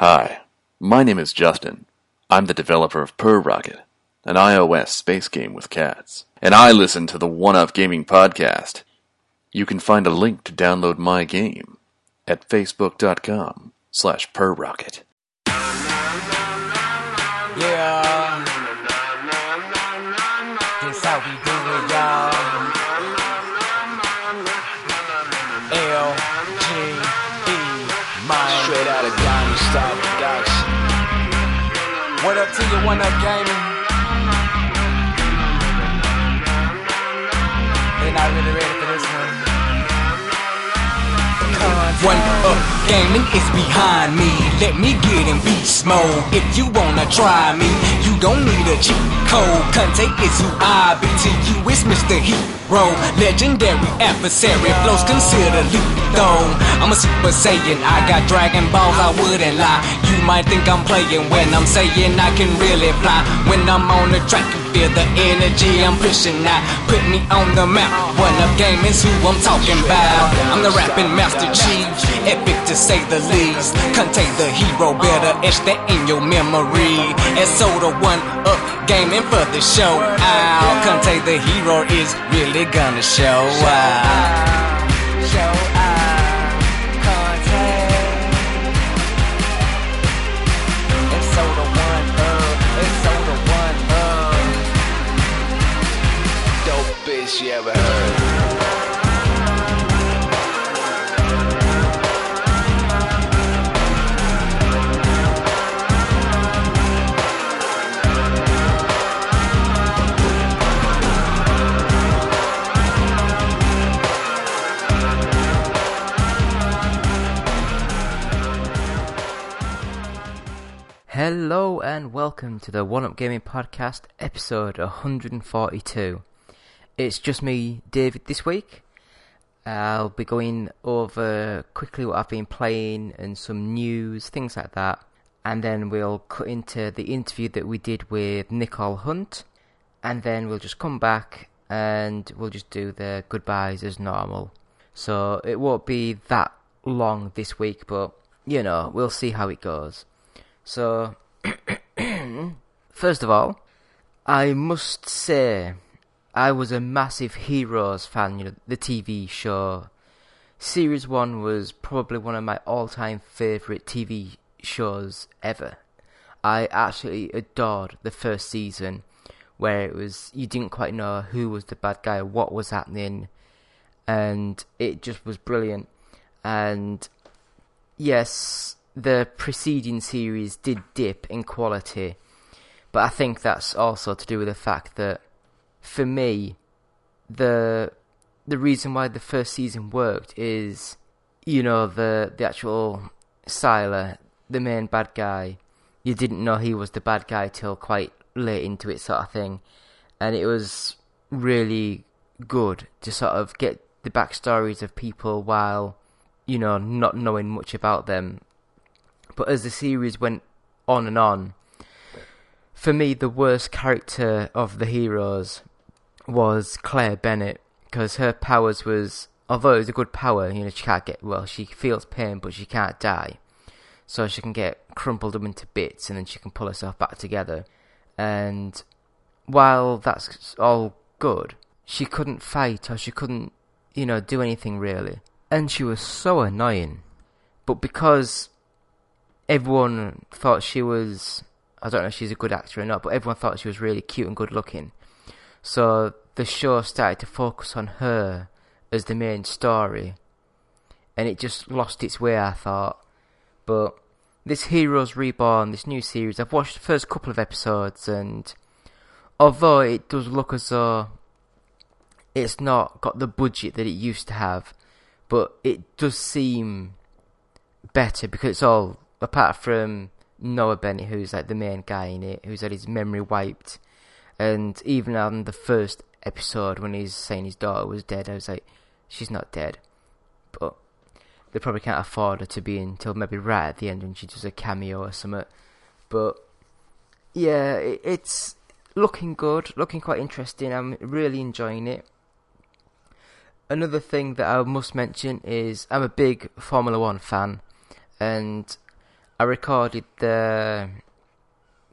Hi, my name is Justin. I'm the developer of Purr Rocket, an iOS space game with cats. And I listen to the One Up Gaming podcast. You can find a link to download my game at facebook.com slash purrrocket. What up to you, one up gaming? They not really ready for this one. One up gaming is behind me. Let me get in beast mode. If you wanna try me, you don't need a cheat code. Conte is who I be to you. It's Mr. Hero, legendary adversary. Flows consider lethal. I'm a super saiyan. I got Dragon Balls. I wouldn't lie. You might think I'm playing when I'm saying I can really fly. When I'm on the track, you feel the energy I'm pushing out. Put me on the map. One up gaming's who I'm talking about. I'm the rapping master chief, epic to say the least. Contain the hero, better etch that in your memory. And so the one up gaming for the show out. Contain the hero is really gonna show out. Show out. And so the one up, and so the one up. You ever heard. Hello and welcome to the One Up Gaming Podcast, episode 142. It's just me, David, this week. I'll be going over quickly what I've been playing and some news, things like that. And then we'll cut into the interview that we did with Nicoll Hunt. And then we'll just come back and we'll just do the goodbyes as normal. So it won't be that long this week, but you know, we'll see how it goes. So, first of all, I must say I was a massive Heroes fan, you know, the TV show. Series 1 was probably one of my all-time favourite TV shows ever. I absolutely adored the first season where it was you didn't quite know who was the bad guy, what was happening, and it just was brilliant. And yes, the preceding series did dip in quality, but I think that's also to do with the fact that for me, the the reason why the first season worked is, you know, the the actual Sylar, the main bad guy. You didn't know he was the bad guy till quite late into it, sort of thing, and it was really good to sort of get the backstories of people while, you know, not knowing much about them. But as the series went on and on, for me, the worst character of the heroes was Claire Bennett because her powers was although it was a good power, you know, she can't get well, she feels pain but she can't die. So she can get crumpled up into bits and then she can pull herself back together. And while that's all good, she couldn't fight or she couldn't, you know, do anything really. And she was so annoying. But because everyone thought she was I don't know if she's a good actor or not, but everyone thought she was really cute and good looking. So the show started to focus on her as the main story, and it just lost its way. I thought, but this Heroes Reborn, this new series, I've watched the first couple of episodes, and although it does look as though it's not got the budget that it used to have, but it does seem better because it's all apart from Noah Bennett, who's like the main guy in it, who's had his memory wiped, and even on the first episode when he's saying his daughter was dead, I was like, she's not dead, but they probably can't afford her to be until maybe right at the end when she does a cameo or something. But yeah, it's looking good, looking quite interesting. I'm really enjoying it. Another thing that I must mention is I'm a big Formula One fan, and I recorded the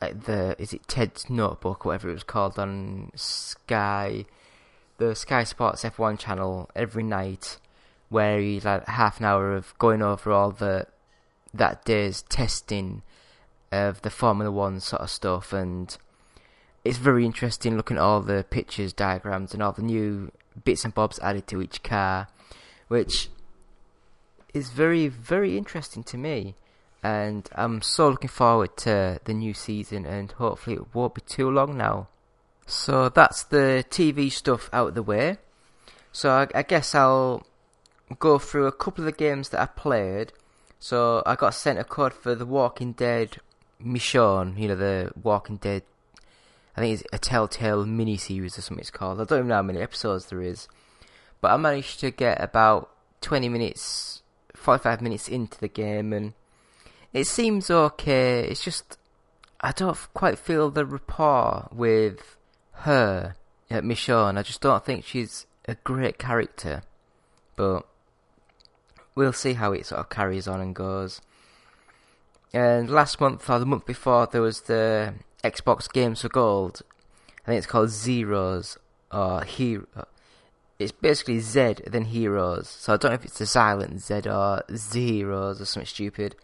like the is it Ted's Notebook whatever it was called on Sky, the Sky Sports F1 channel every night, where he like half an hour of going over all the that day's testing of the Formula One sort of stuff, and it's very interesting looking at all the pictures, diagrams, and all the new bits and bobs added to each car, which is very very interesting to me and I'm so looking forward to the new season, and hopefully it won't be too long now. So that's the TV stuff out of the way. So I, I guess I'll go through a couple of the games that I played. So I got sent a code for The Walking Dead Michonne, you know, the Walking Dead. I think it's a Telltale mini series or something it's called. I don't even know how many episodes there is. But I managed to get about 20 minutes, 45 minutes into the game and it seems okay. It's just I don't quite feel the rapport with her at Michonne. I just don't think she's a great character, but we'll see how it sort of carries on and goes. And last month or the month before, there was the Xbox Games for Gold. I think it's called Zeros or Hero. It's basically Z then Heroes. So I don't know if it's a silent Z or Zeros or something stupid.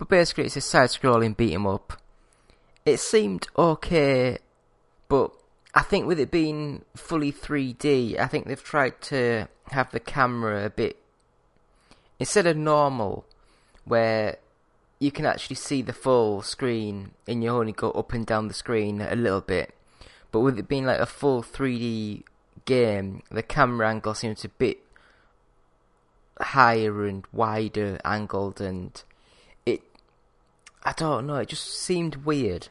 But basically, it's a side-scrolling beat 'em up. It seemed okay, but I think with it being fully 3D, I think they've tried to have the camera a bit instead of normal, where you can actually see the full screen and you only go up and down the screen a little bit. But with it being like a full 3D game, the camera angle seems a bit higher and wider angled and I don't know. It just seemed weird.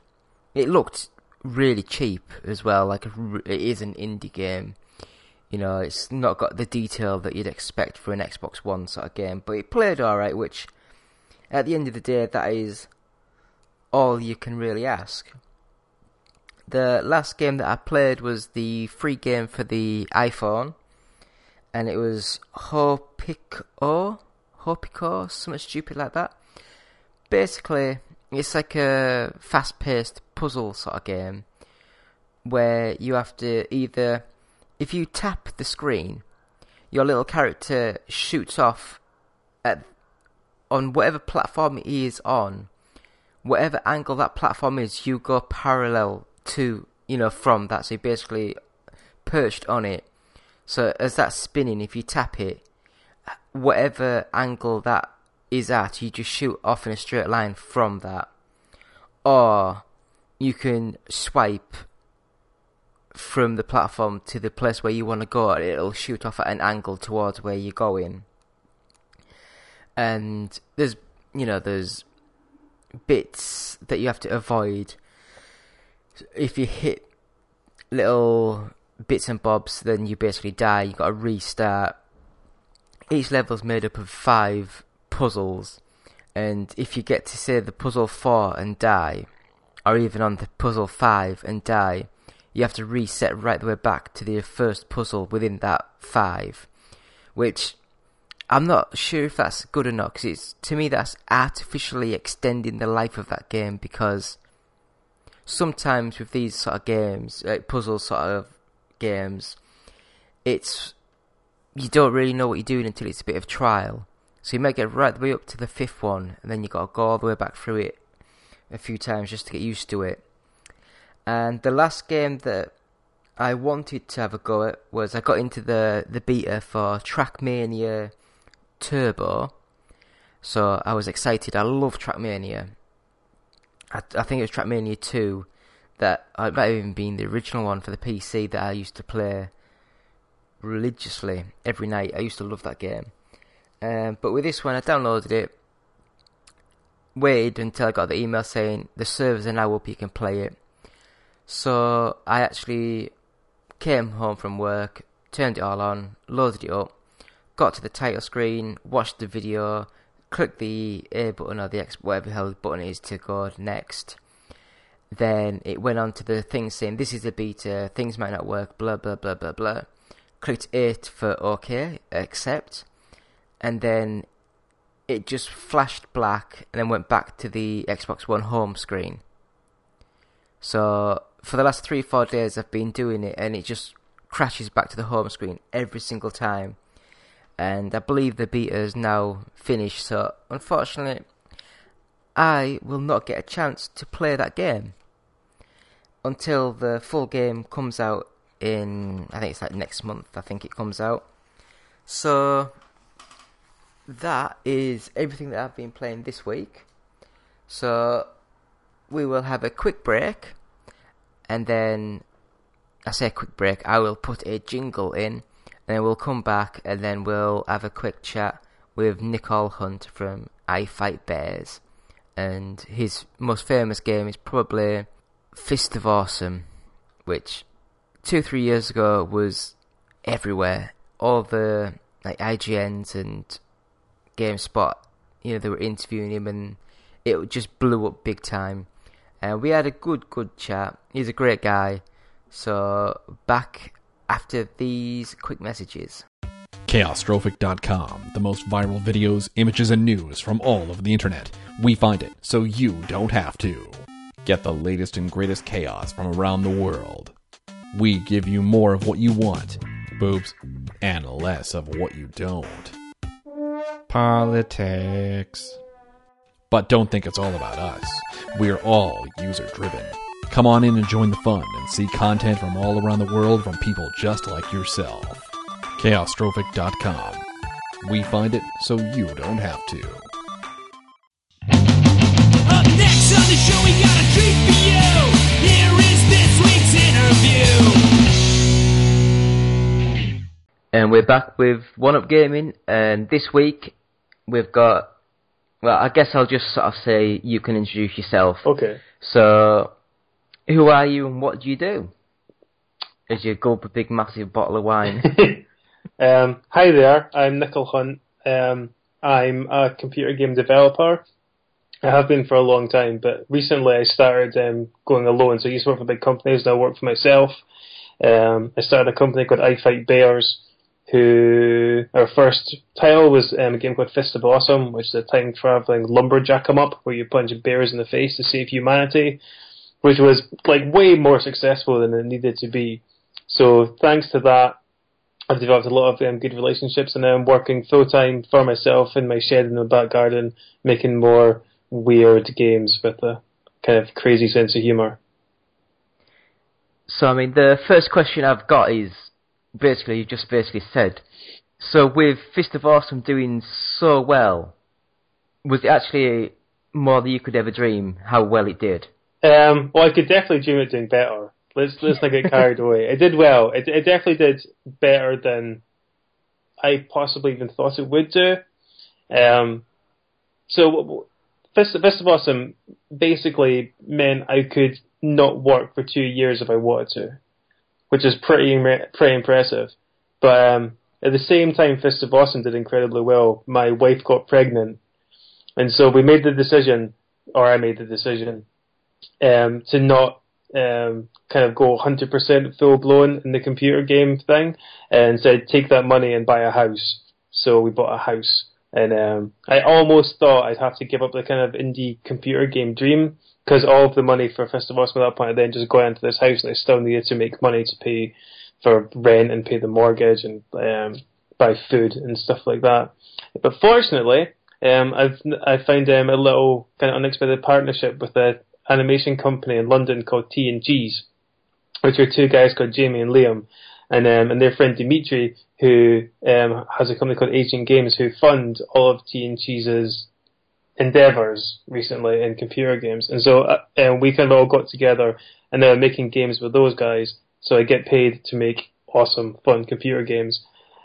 It looked really cheap as well. Like a, it is an indie game. You know, it's not got the detail that you'd expect for an Xbox One sort of game, but it played alright. Which, at the end of the day, that is all you can really ask. The last game that I played was the free game for the iPhone, and it was Hopico, Hopico, something stupid like that basically, it's like a fast-paced puzzle sort of game where you have to either, if you tap the screen, your little character shoots off at on whatever platform he is on, whatever angle that platform is, you go parallel to, you know, from that. So basically perched on it. So as that's spinning, if you tap it, whatever angle that is at, you just shoot off in a straight line from that. Or you can swipe from the platform to the place where you want to go, and it'll shoot off at an angle towards where you're going. And there's, you know, there's bits that you have to avoid. If you hit little bits and bobs, then you basically die. You got to restart. Each level's made up of five puzzles, and if you get to say the puzzle 4 and die, or even on the puzzle 5 and die, you have to reset right the way back to the first puzzle within that 5. Which I'm not sure if that's good or not, because it's to me that's artificially extending the life of that game because sometimes with these sort of games, like puzzle sort of games, it's you don't really know what you're doing until it's a bit of trial. So you might get right the way up to the fifth one, and then you got to go all the way back through it a few times just to get used to it. And the last game that I wanted to have a go at was I got into the the beta for Trackmania Turbo. So I was excited. I love Trackmania. I, I think it was Trackmania 2 that uh, it might have even been the original one for the PC that I used to play religiously every night. I used to love that game. Um, but with this one, I downloaded it, waited until I got the email saying the servers are now up, you can play it. So I actually came home from work, turned it all on, loaded it up, got to the title screen, watched the video, clicked the A button or the X, whatever the hell the button is to go next. Then it went on to the thing saying this is a beta, things might not work, blah blah blah blah blah. Clicked it for OK, accept and then it just flashed black and then went back to the Xbox One home screen. So for the last three four days, I've been doing it, and it just crashes back to the home screen every single time. And I believe the beta is now finished, so unfortunately, I will not get a chance to play that game until the full game comes out in I think it's like next month. I think it comes out. So that is everything that I've been playing this week. So we will have a quick break, and then I say a quick break. I will put a jingle in, and then we'll come back, and then we'll have a quick chat with Nicoll Hunt from I Fight Bears, and his most famous game is probably Fist of Awesome, which two three years ago was everywhere. All the like IGNs and GameSpot, you know, they were interviewing him, and it just blew up big time. And we had a good good chat. He's a great guy. So back after these quick messages. Chaostrophic.com, the most viral videos, images, and news from all over the internet. We find it so you don't have to. Get the latest and greatest chaos from around the world. We give you more of what you want, boobs, and less of what you don't. Politics. But don't think it's all about us. We're all user driven. Come on in and join the fun and see content from all around the world from people just like yourself. Chaostrophic.com. We find it so you don't have to. Up next on the show, we got a treat for you. Here is this week's interview. And we're back with One Up Gaming, and this week we've got. Well, I guess I'll just sort of say you can introduce yourself. Okay. So, who are you and what do you do? As you gulp a big, massive bottle of wine. um, hi there, I'm Nicoll Hunt. Um, I'm a computer game developer. I have been for a long time, but recently I started um, going alone. So I used to work for big companies, now I work for myself. Um, I started a company called I Fight Bears, who our first title was um, a game called Fist of Awesome, which is a time traveling lumberjack 'em up where you punch bears in the face to save humanity, which was like way more successful than it needed to be. So thanks to that, I've developed a lot of um, good relationships, and now I'm working full time for myself in my shed in the back garden, making more weird games with a kind of crazy sense of humor. so, I mean, the first question I've got is basically, you just basically said. So, with Fist of Awesome doing so well, was it actually more than you could ever dream how well it did? Um, well, I could definitely dream it doing better. Let's let's not get carried away. It did well. It it definitely did better than I possibly even thought it would do. Um, so Fist, Fist of Awesome basically meant I could not work for two years if I wanted to, which is pretty pretty impressive. But um, at the same time, Fist of Awesome did incredibly well. My wife got pregnant, and so we made the decision, or I made the decision, um, to not um, kind of go 100% full blown in the computer game thing, and said take that money and buy a house. So we bought a house, and um, I almost thought I'd have to give up the kind of indie computer game dream because all of the money for Awesome at that point, then just go into this house, and I still needed to make money to pay for rent and pay the mortgage and um, buy food and stuff like that. But fortunately, um, I've I found um, a little kind of unexpected partnership with an animation company in London called T and G's, which are two guys called Jamie and Liam, and um, and their friend Dimitri, who um, has a company called Agent Games, who fund all of T and G's endeavors recently in computer games, and so uh, um, we kind of all got together and now I'm making games with those guys, so I get paid to make awesome, fun computer games.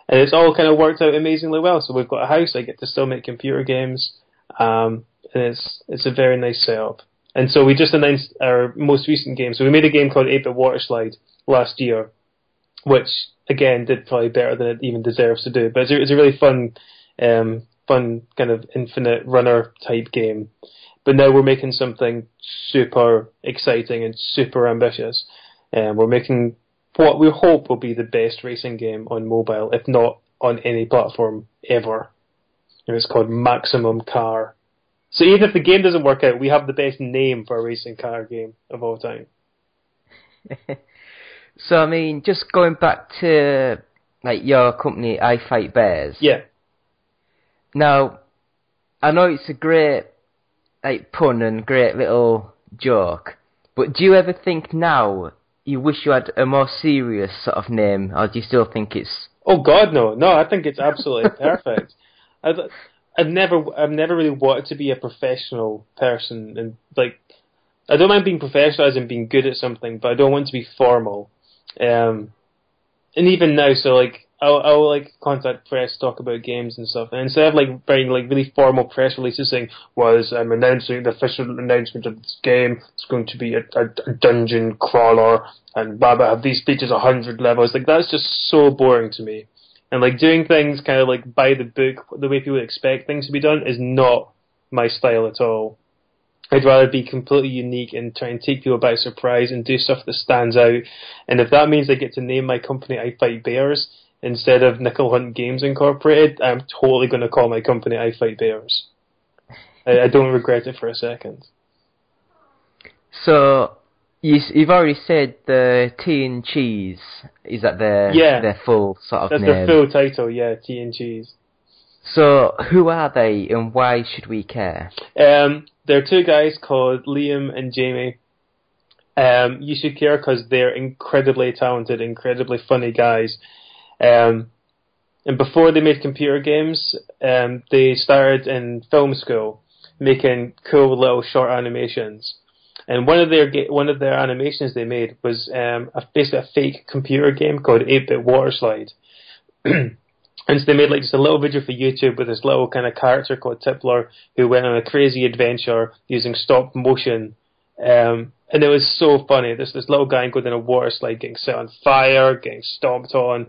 And it's all kind of worked out amazingly well. So we've got a house, I get to still make computer games, um, and it's it's a very nice setup. And so we just announced our most recent game. So we made a game called 8-Bit Water Slide last year, which again did probably better than it even deserves to do. But it's a, it's a really fun, um, fun kind of infinite runner type game. But now we're making something super exciting and super ambitious. And we're making what we hope will be the best racing game on mobile, if not on any platform ever. and it's called Maximum Car. So even if the game doesn't work out, we have the best name for a racing car game of all time. So I mean, just going back to like your company, I Fight Bears. Yeah. Now, I know it's a great like pun and great little joke, but do you ever think now you wish you had a more serious sort of name, or do you still think it's Oh God, no, no! I think it's absolutely perfect. I've, I've never, I've never really wanted to be a professional person, and like, I don't mind being professional as in being good at something, but I don't want to be formal. Um, and even now, so like, I'll, I'll like contact press, talk about games and stuff, and instead of like writing like really formal press releases saying, "Was I'm announcing the official announcement of this game. It's going to be a, a, a dungeon crawler, and blah blah. Have these features a hundred levels." Like that's just so boring to me. And like doing things kind of like by the book, the way people expect things to be done, is not my style at all. I'd rather be completely unique and try and take people by surprise and do stuff that stands out. And if that means I get to name my company I Fight Bears instead of Nicoll Hunt Games Incorporated, I'm totally going to call my company I Fight Bears. I, I don't regret it for a second. so? You, you've already said the tea and cheese. Is that their Yeah. their full sort of That's name? their full title, yeah, Tea and Cheese. So who are they and why should we care? Um, there are two guys called Liam and Jamie. Um, you should care because they're incredibly talented, incredibly funny guys. Um, and before they made computer games, um, they started in film school, making cool little short animations. And one of their one of their animations they made was um, a, basically a fake computer game called 8-Bit Water Slide. And so they made like just a little video for YouTube with this little kind of character called Tippler who went on a crazy adventure using stop motion. Um, and it was so funny. This this little guy going down a water slide, getting set on fire, getting stomped on,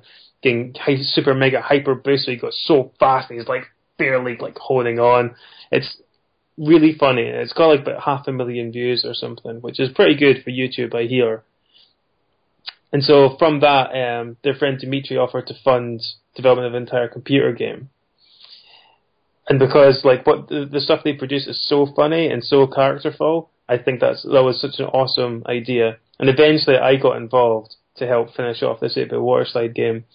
super mega hyper boost. So he got so fast, and he's like barely like holding on. It's really funny. It's got like about half a million views or something, which is pretty good for YouTube, I hear. And so from that, um, their friend Dimitri offered to fund development of an entire computer game. And because like what the, the stuff they produce is so funny and so characterful, I think that's that was such an awesome idea. And eventually, I got involved to help finish off this 8-bit water slide game,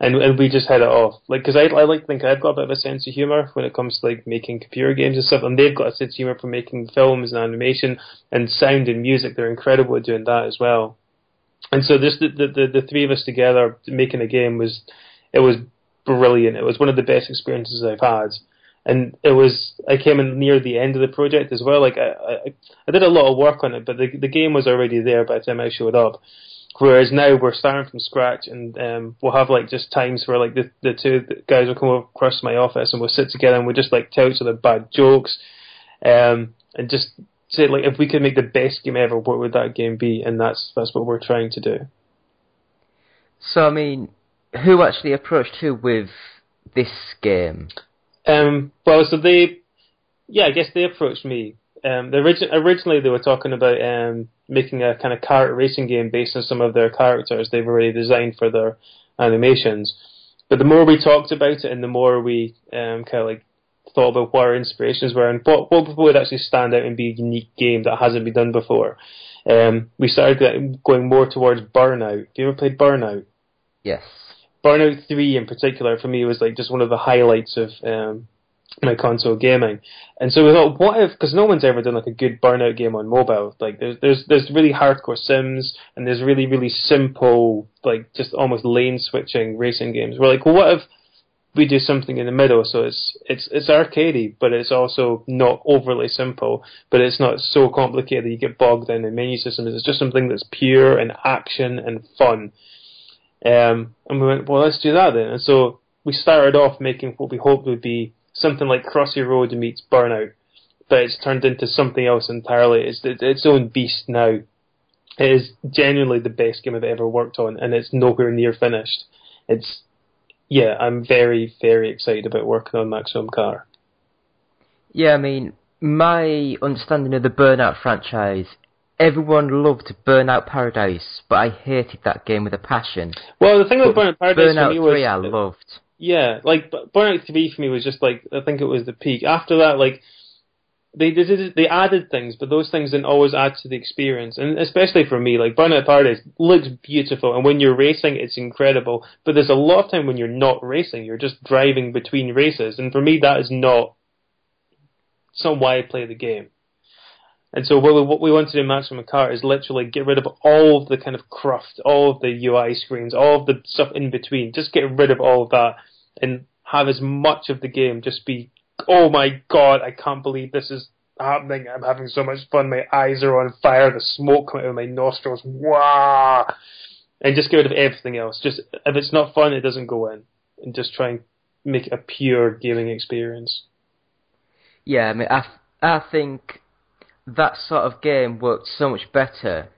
and and we just had it off. Like because I I like to think I've got a bit of a sense of humor when it comes to like making computer games and stuff, and they've got a sense of humor for making films and animation and sound and music. They're incredible at doing that as well. And so this the, the the three of us together making a game was it was brilliant. It was one of the best experiences I've had. And it was I came in near the end of the project as well. Like I I, I did a lot of work on it, but the the game was already there by the time I showed up. Whereas now we're starting from scratch, and um, we'll have like just times where like the the two guys will come across to my office and we'll sit together and we'll just like tell each other bad jokes, um, and just say like if we could make the best game ever, what would that game be? And that's that's what we're trying to do. So I mean, who actually approached who with this game? Um, well, so they, yeah, I guess they approached me. Um, the origi- originally they were talking about um, making a kind of kart racing game based on some of their characters they've already designed for their animations. But the more we talked about it, and the more we um, kind of like thought about what our inspirations were and what what would actually stand out and be a unique game that hasn't been done before, um, we started going more towards Burnout. Have you ever played Burnout? Yes. Burnout 3 in particular for me was like just one of the highlights of um, my console gaming. And so we thought, what if, because no one's ever done like a good Burnout game on mobile. Like there's, there's, there's really hardcore sims and there's really, really simple, like just almost lane switching racing games. We're like, well what if we do something in the middle? So it's, it's, it's arcadey, but it's also not overly simple, but it's not so complicated that you get bogged down in the menu systems. It's just something that's pure and action and fun. Um, and we went, well, let's do that then. And so we started off making what we hoped would be something like Crossy Road meets Burnout, but it's turned into something else entirely. It's it's own beast now. It is genuinely the best game I've ever worked on, and it's nowhere near finished. It's yeah, I'm very very excited about working on Maximum Car. Yeah, I mean, my understanding of the Burnout franchise, everyone loved Burnout Paradise, but I hated that game with a passion. Well, the thing with Burnout Paradise for Burnout me was 3 I loved. Yeah, like Burnout TV for me was just like I think it was the peak. After that, like they they they added things, but those things didn't always add to the experience. And especially for me, like Burnout Paradise looks beautiful, and when you're racing, it's incredible. But there's a lot of time when you're not racing, you're just driving between races, and for me, that is not. Not why I play the game. And so what we, what we want to do in Maximum Car is literally get rid of all of the kind of cruft, all of the UI screens, all of the stuff in between. Just get rid of all of that and have as much of the game just be, oh my god, I can't believe this is happening. I'm having so much fun. My eyes are on fire. The smoke coming out of my nostrils. Wow. And just get rid of everything else. Just if it's not fun, it doesn't go in. And just try and make it a pure gaming experience. Yeah, I mean, I, I think that sort of game worked so much better.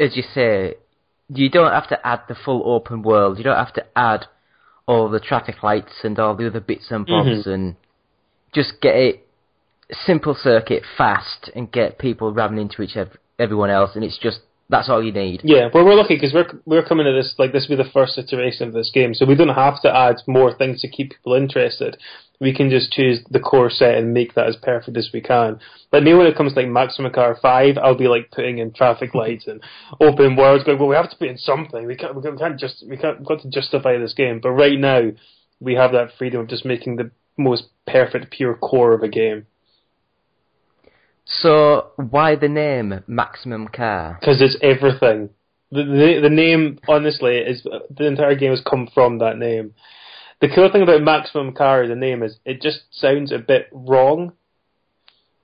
As you say, you don't have to add the full open world. You don't have to add all the traffic lights and all the other bits and bobs, mm-hmm. and just get it simple circuit fast and get people ramming into each ev- everyone else, and it's just that's all you need. Yeah, well, we're lucky because we're we're coming to this like this will be the first iteration of this game, so we don't have to add more things to keep people interested. We can just choose the core set and make that as perfect as we can. Like me, when it comes to like Maximum Car Five, I'll be like putting in traffic lights and open worlds. Going, well, we have to put in something. We can't, we can't just. We can't. We've got to justify this game. But right now, we have that freedom of just making the most perfect, pure core of a game. So why the name Maximum Car? because it's everything. The, the the name, honestly, is the entire game has come from that name. The cool thing about Maximum Car, the name is, it just sounds a bit wrong.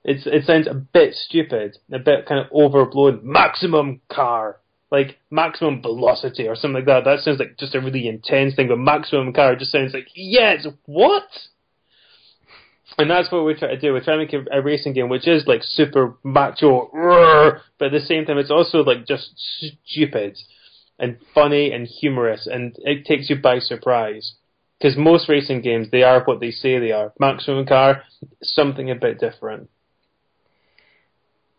It's it sounds a bit stupid, a bit kind of overblown. Maximum Car, like maximum velocity or something like that. That sounds like just a really intense thing. But Maximum Car just sounds like yes, what? And that's what we're trying to do. We're trying to make a, a racing game which is like super macho, roar, but at the same time it's also like just stupid and funny and humorous, and it takes you by surprise. Because most racing games, they are what they say they are. Maximum Car, something a bit different.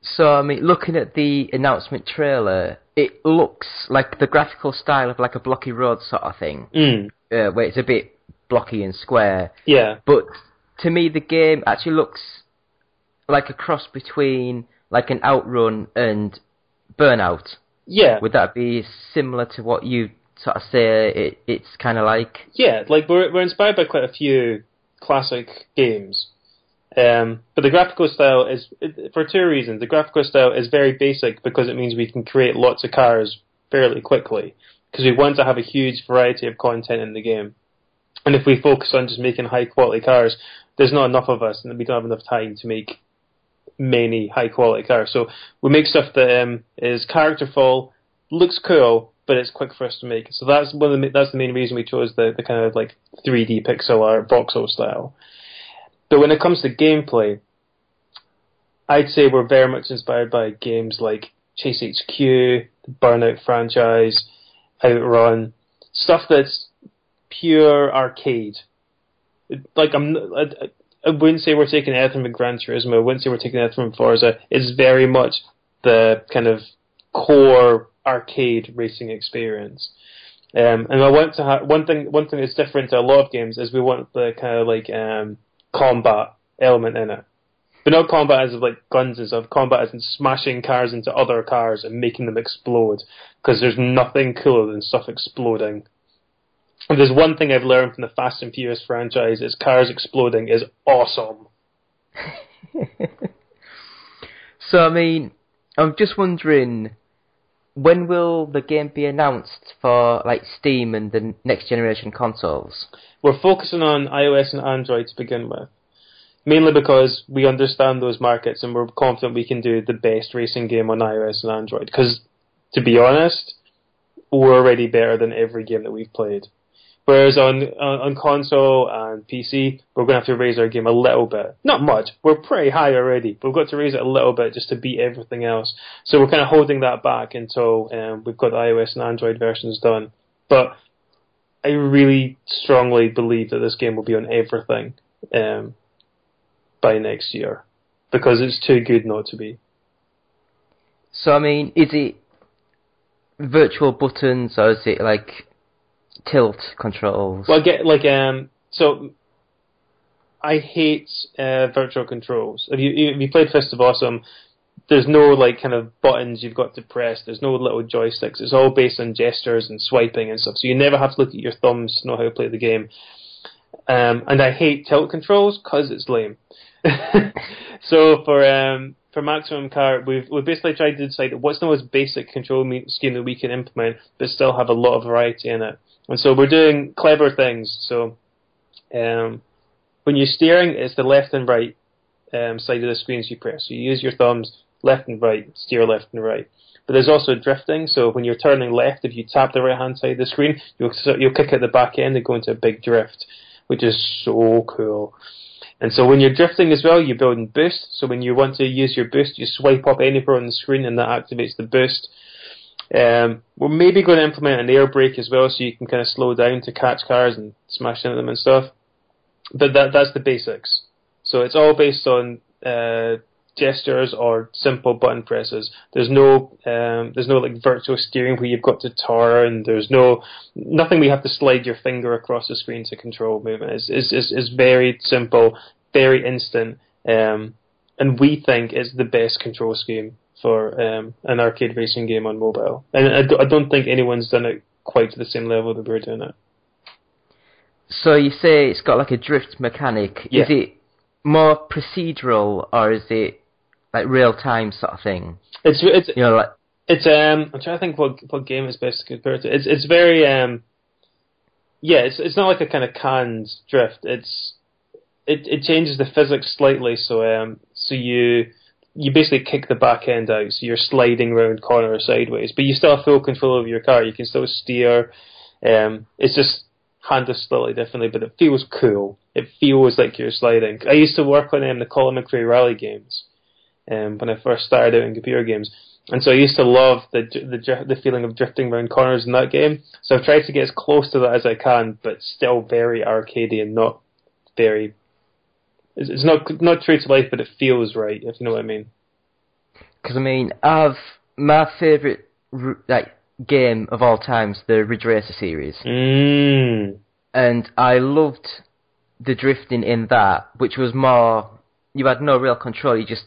So I mean, looking at the announcement trailer, it looks like the graphical style of like a blocky road sort of thing, Mm. uh, where it's a bit blocky and square. Yeah. But to me, the game actually looks like a cross between like an Outrun and Burnout. Yeah. Would that be similar to what you sort of say it, it's kind of like? Yeah, like we're we're inspired by quite a few classic games, um, but the graphical style is for two reasons. The graphical style is very basic because it means we can create lots of cars fairly quickly because we want to have a huge variety of content in the game. And if we focus on just making high quality cars, there's not enough of us, and we don't have enough time to make many high quality cars. So we make stuff that um, is characterful, looks cool, but it's quick for us to make. So that's one of the, that's the main reason we chose the, the kind of like 3D pixel art voxel style. But when it comes to gameplay, I'd say we're very much inspired by games like Chase HQ, the Burnout franchise, Outrun, stuff that's pure arcade. Like I'm, I, I wouldn't say we're taking anything from Gran Turismo. I wouldn't say we're taking anything from Forza. It's very much the kind of core arcade racing experience. Um, and I want to have one thing. One thing that's different to a lot of games is we want the kind of like um, combat element in it, but not combat as of like guns and stuff. Combat as in smashing cars into other cars and making them explode. Because there's nothing cooler than stuff exploding. If there's one thing I've learned from the Fast and Furious franchise, is cars exploding is awesome. So I mean, I'm just wondering, when will the game be announced for like Steam and the next generation consoles? We're focusing on iOS and Android to begin with. Mainly because we understand those markets and we're confident we can do the best racing game on iOS and Android. Because, to be honest, we're already better than every game that we've played. Whereas on, on on console and PC, we're going to have to raise our game a little bit. Not much. We're pretty high already, but we've got to raise it a little bit just to beat everything else. So we're kind of holding that back until um, we've got the iOS and Android versions done. But I really strongly believe that this game will be on everything um, by next year because it's too good not to be. So I mean, is it virtual buttons or is it like tilt controls. Well, I get like um. So I hate uh, virtual controls. If you if you played Fist of Awesome, there's no like kind of buttons you've got to press. There's no little joysticks. It's all based on gestures and swiping and stuff. So you never have to look at your thumbs to know how to play the game. Um, and I hate tilt controls because it's lame. so for um, for Maximum Car, we've we've basically tried to decide what's the most basic control scheme that we can implement, but still have a lot of variety in it. And so we're doing clever things. So um, when you're steering, it's the left and right um, side of the screens you press. So you use your thumbs left and right, steer left and right. But there's also drifting. So when you're turning left, if you tap the right hand side of the screen, you'll you'll kick at the back end and go into a big drift, which is so cool. And so when you're drifting as well, you're building boost. So when you want to use your boost, you swipe up anywhere on the screen and that activates the boost. Um, we're maybe going to implement an air brake as well, so you can kind of slow down to catch cars and smash into them and stuff. But that that's the basics. So it's all based on uh, gestures or simple button presses. There's no um, there's no like virtual steering where you've got to turn. And there's no nothing we have to slide your finger across the screen to control movement. It's it's it's, it's very simple, very instant, um, and we think it's the best control scheme for um, an arcade racing game on mobile. And I, d- I don't think anyone's done it quite to the same level that we're doing it. So you say it's got like a drift mechanic. Yeah. Is it more procedural or is it like real time sort of thing? It's it's You know, like It's um I'm trying to think what what game is best to compare it to. It's it's very um yeah, it's it's not like a kind of canned drift. It's it it changes the physics slightly so um so you you basically kick the back end out, so you're sliding around corners sideways, but you still have full control of your car. You can still steer. Um, it's just handled slightly differently, but it feels cool. It feels like you're sliding. I used to work on um, the Colin McRae Rally games um, when I first started out in computer games. And so I used to love the the the feeling of drifting around corners in that game. So I've tried to get as close to that as I can, but still very arcadey and not very. It's it's not not true to life, but it feels right. If you know what I mean. Because I mean, I've my favorite like game of all times, the Ridge Racer series, Mm. and I loved the drifting in that, which was more you had no real control. You just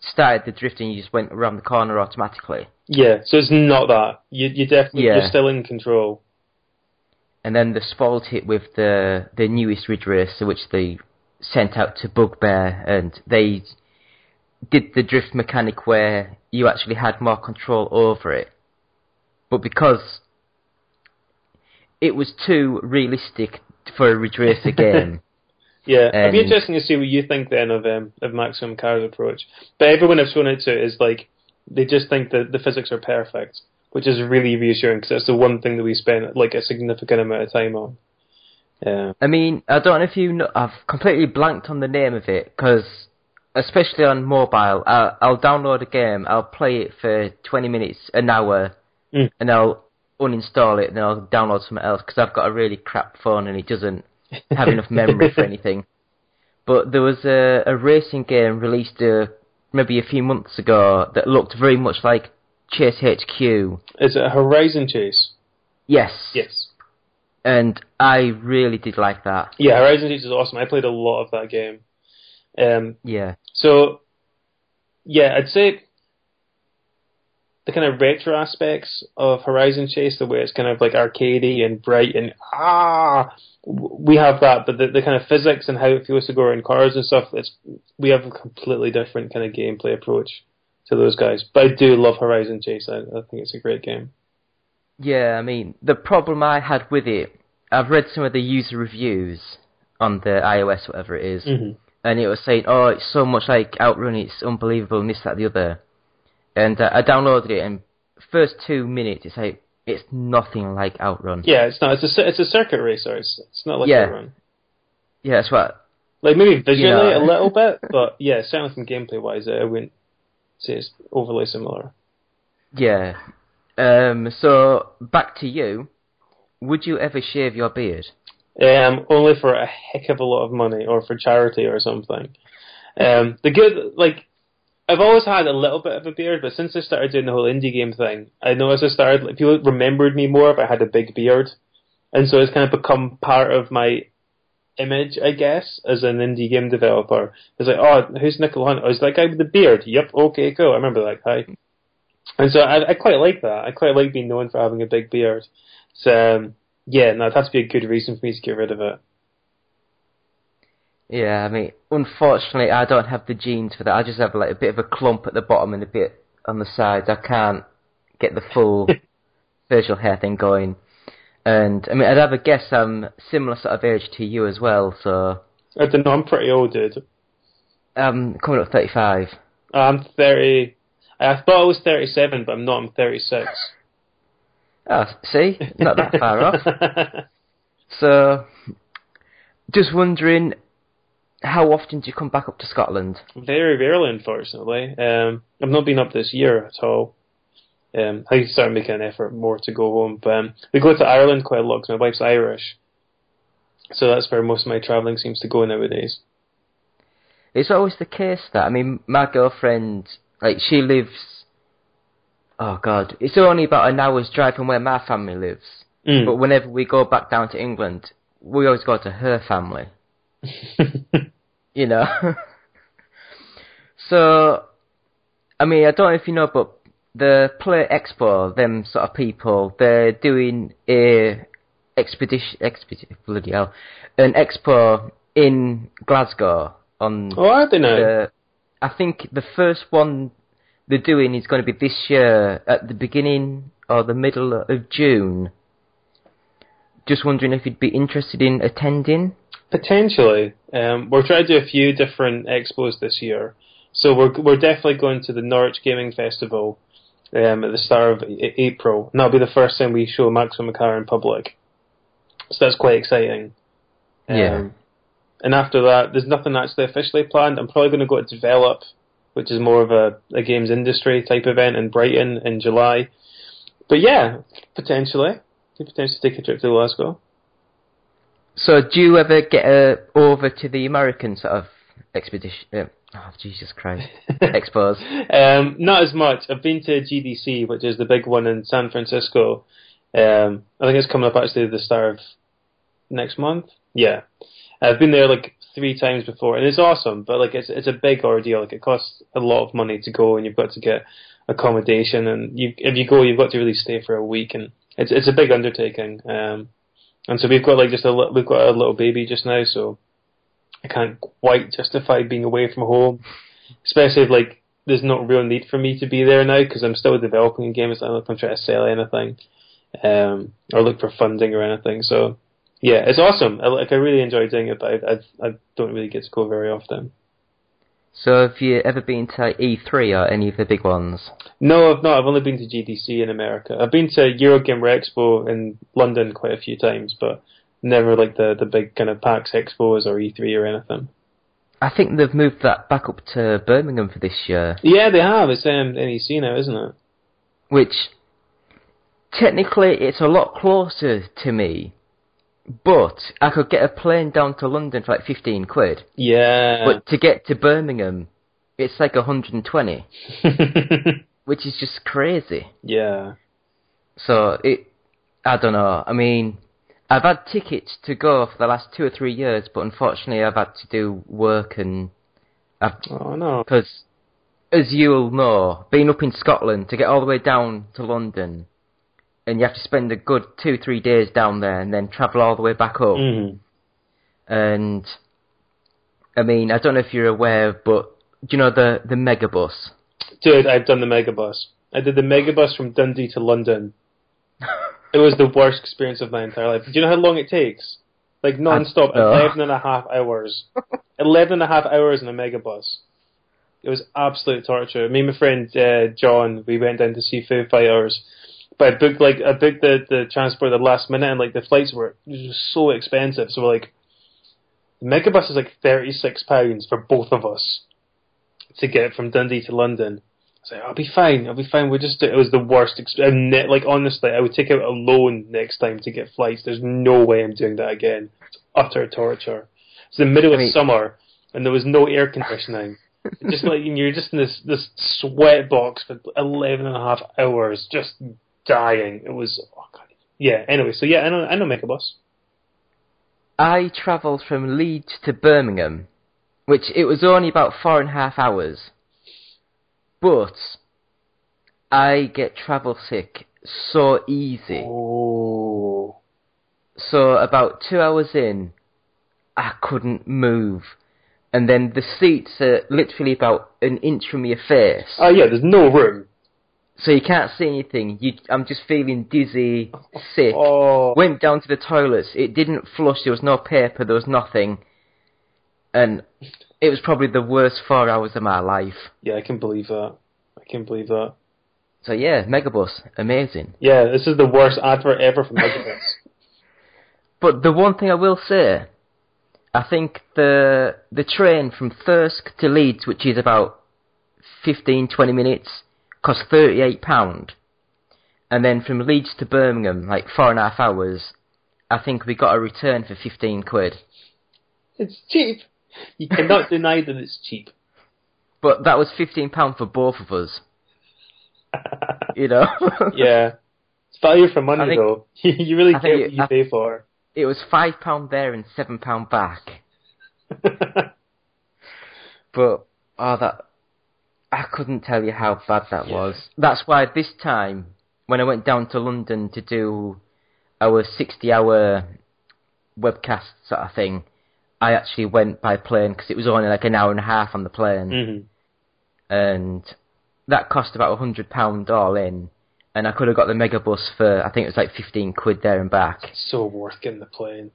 started the drifting, you just went around the corner automatically, Yeah. So it's not that. You you definitely Yeah. you're still in control. and then they spoiled it with the the newest Ridge Racer, which they sent out to Bugbear, and they did the drift mechanic where you actually had more control over it. But because it was too realistic for a Ridge Racer game, Yeah, it'd be interesting to see what you think then of um, of Maximum Car's approach. But everyone I've shown it to is like they just think that the physics are perfect, which is really reassuring because that's the one thing that we spent like a significant amount of time on. Yeah, I mean, I don't know if you know, I've completely blanked on the name of it, because especially on mobile, I'll, I'll download a game, I'll play it for 20 minutes, an hour, Mm. and I'll uninstall it, and I'll download something else, because I've got a really crap phone and it doesn't have enough memory for anything. But there was a, a racing game released uh, maybe a few months ago that looked very much like Chase HQ. is it Horizon Chase? Yes. Yes. And I really did like that. Yeah, Horizon Chase is awesome. I played a lot of that game. Um, Yeah. So, yeah, I'd say the kind of retro aspects of Horizon Chase, the way it's kind of like arcadey and bright and ah, we have that, but the, the kind of physics and how it feels to go around cars and stuff, it's we have a completely different kind of gameplay approach to those guys. But I do love Horizon Chase. I, I think it's a great game. Yeah, I mean, the problem I had with it, I've read some of the user reviews on the iOS, whatever it is, Mhm. and it was saying, oh, it's so much like Outrun, it's unbelievable, and this, that, the other. And uh, I downloaded it, and first two minutes, it's like, it's nothing like Outrun. Yeah, it's not. It's a it's a circuit racer. It's it's not like Yeah. a run. Yeah, that's what. Like maybe visually Yeah. a little bit, but yeah, certainly from gameplay wise, I wouldn't say it's overly similar. Yeah. Um, so, back to you. Would you ever shave your beard? Um, only for a heck of a lot of money or for charity or something. Um, the good, like, I've always had a little bit of a beard, but since I started doing the whole indie game thing, I noticed I started, like, people remembered me more if I had a big beard. and so it's kind of become part of my image, I guess, as an indie game developer. It's like, oh, who's Nicoll Hunt? Oh, is that guy with the beard? Yep, okay, cool. I remember that guy. And so I, I quite like that. I quite like being known for having a big beard. So um, yeah, no, it has to be a good reason for me to get rid of it. Yeah, I mean, unfortunately, I don't have the genes for that. I just have like a bit of a clump at the bottom and a bit on the sides. I can't get the full facial hair thing going. And I mean, I'd have a guess I'm similar sort of age to you as well. So I don't know. I'm pretty old, dude. I'm coming up 35. I'm 30. I thought I was 37, but I'm not. I'm 36. Oh, see, not that far off. So, just wondering, how often do you come back up to Scotland? Very rarely, unfortunately. Um, I've not been up this year at all. Um, I started making an effort more to go home, but um, we go to Ireland quite a lot 'cause my wife's Irish, so that's where most of my travelling seems to go nowadays. It's always the case that I mean, my girlfriend, like, she lives. Oh God, it's only about an hour's drive from where my family lives. Mm. But whenever we go back down to England, we always go to her family. you know. so, I mean, I don't know if you know, but the Play Expo, them sort of people, they're doing a expedition, expedition, bloody hell, an expo in Glasgow on oh, I don't know. I think the first one they're doing is going to be this year at the beginning or the middle of June. Just wondering if you'd be interested in attending. Potentially. Um, we're trying to do a few different expos this year. So we're we're definitely going to the Norwich Gaming Festival um, at the start of A- April. And that'll be the first time we show Maximum Car in public. So that's quite exciting. Um, Yeah. And after that, there's nothing actually officially planned. I'm probably going to go to Develop, which is more of a, a games industry type event in Brighton in July. But yeah, potentially. Could potentially take a trip to Glasgow. So, do you ever get uh, over to the American sort of expedition? Uh, oh, Jesus Christ! Expos. Um, not as much. I've been to GDC, which is the big one in San Francisco. Um, I think it's coming up actually at the start of next month. Yeah, I've been there like three times before, and it's awesome. But like, it's it's a big ordeal. Like, it costs a lot of money to go, and you've got to get accommodation, and you if you go, you've got to really stay for a week, and it's it's a big undertaking. Um, and so we've got like just a we've got a little baby just now, so I can't quite justify being away from home, especially if like there's not real need for me to be there now because I'm still developing a game. It's not like I'm trying to sell anything, um, or look for funding or anything. So yeah, it's awesome. I, like I really enjoy doing it, but I, I I don't really get to go very often. So, have you ever been to E3 or any of the big ones? No, I've not. I've only been to GDC in America. I've been to Eurogamer Expo in London quite a few times, but never like the the big kind of PAX Expos or E3 or anything. I think they've moved that back up to Birmingham for this year, Yeah, they have. It's um, NEC now, isn't it? which technically it's a lot closer to me. But I could get a plane down to London for like 15 quid. Yeah. But to get to Birmingham, it's like 120, which is just crazy. yeah. So it, I don't know. I mean, I've had tickets to go for the last two or three years, but unfortunately, I've had to do work and i Oh no. because, as you'll know, being up in Scotland to get all the way down to London, and you have to spend a good two three days down there, and then travel all the way back up. Mm. And I mean, I don't know if you're aware, but do you know the the megabus? Dude, I've done the megabus. I did the megabus from Dundee to London. it was the worst experience of my entire life. Do you know how long it takes? Like non-stop, know. 11 and a half hours. 11 and a half hours in a megabus. It was absolute torture. Me and my friend uh, John, we went down to see Foo Fighters. But I booked like I booked the, the transport at the last minute and like the flights were just so expensive. So we're like the megabus is like thirty six pounds for both of us to get from Dundee to London. I was like, I'll be fine, I'll be fine. We just it was the worst. Exp- like honestly, I would take out a loan next time to get flights. There's no way I'm doing that again. It's utter torture. It's the middle I of mean- summer and there was no air conditioning. just like you're just in this this sweat box for 11 and a half hours, just dying. It was oh god, yeah. Anyway, so yeah, I know I know Megabus. I travelled from Leeds to Birmingham, which it was only about four and a half hours. But I get travel sick so easy. Oh. So about two hours in, I couldn't move. And then the seats are literally about an inch from your face. Oh yeah, there's no room. So you can't see anything. You, I'm just feeling dizzy, sick. Oh. Went down to the toilets. It didn't flush. There was no paper. There was nothing. And it was probably the worst four hours of my life. Yeah, I can believe that. I can believe that. So yeah, Megabus, amazing. Yeah, this is the worst advert ever for Megabus. But the one thing I will say, I think the the train from Thirsk to Leeds, which is about 15, 20 minutes, cost thirty eight pound, and then from Leeds to Birmingham, like four and a half hours, I think we got a return for fifteen quid. it's cheap. You cannot deny that it's cheap. But that was fifteen pound for both of us. You know. yeah. It's value for money think- though. you really I get what you I- pay for. it was five pound there and seven pound back. But oh, that I couldn't tell you how bad that was. That's why this time when I went down to London to do our sixty-hour webcast sort of thing, I actually went by plane because it was only like an hour and a half on the plane, hmm and that cost about a hundred pound all in. And I could have got the megabus for I think it was like fifteen quid there and back. So worth getting the plane.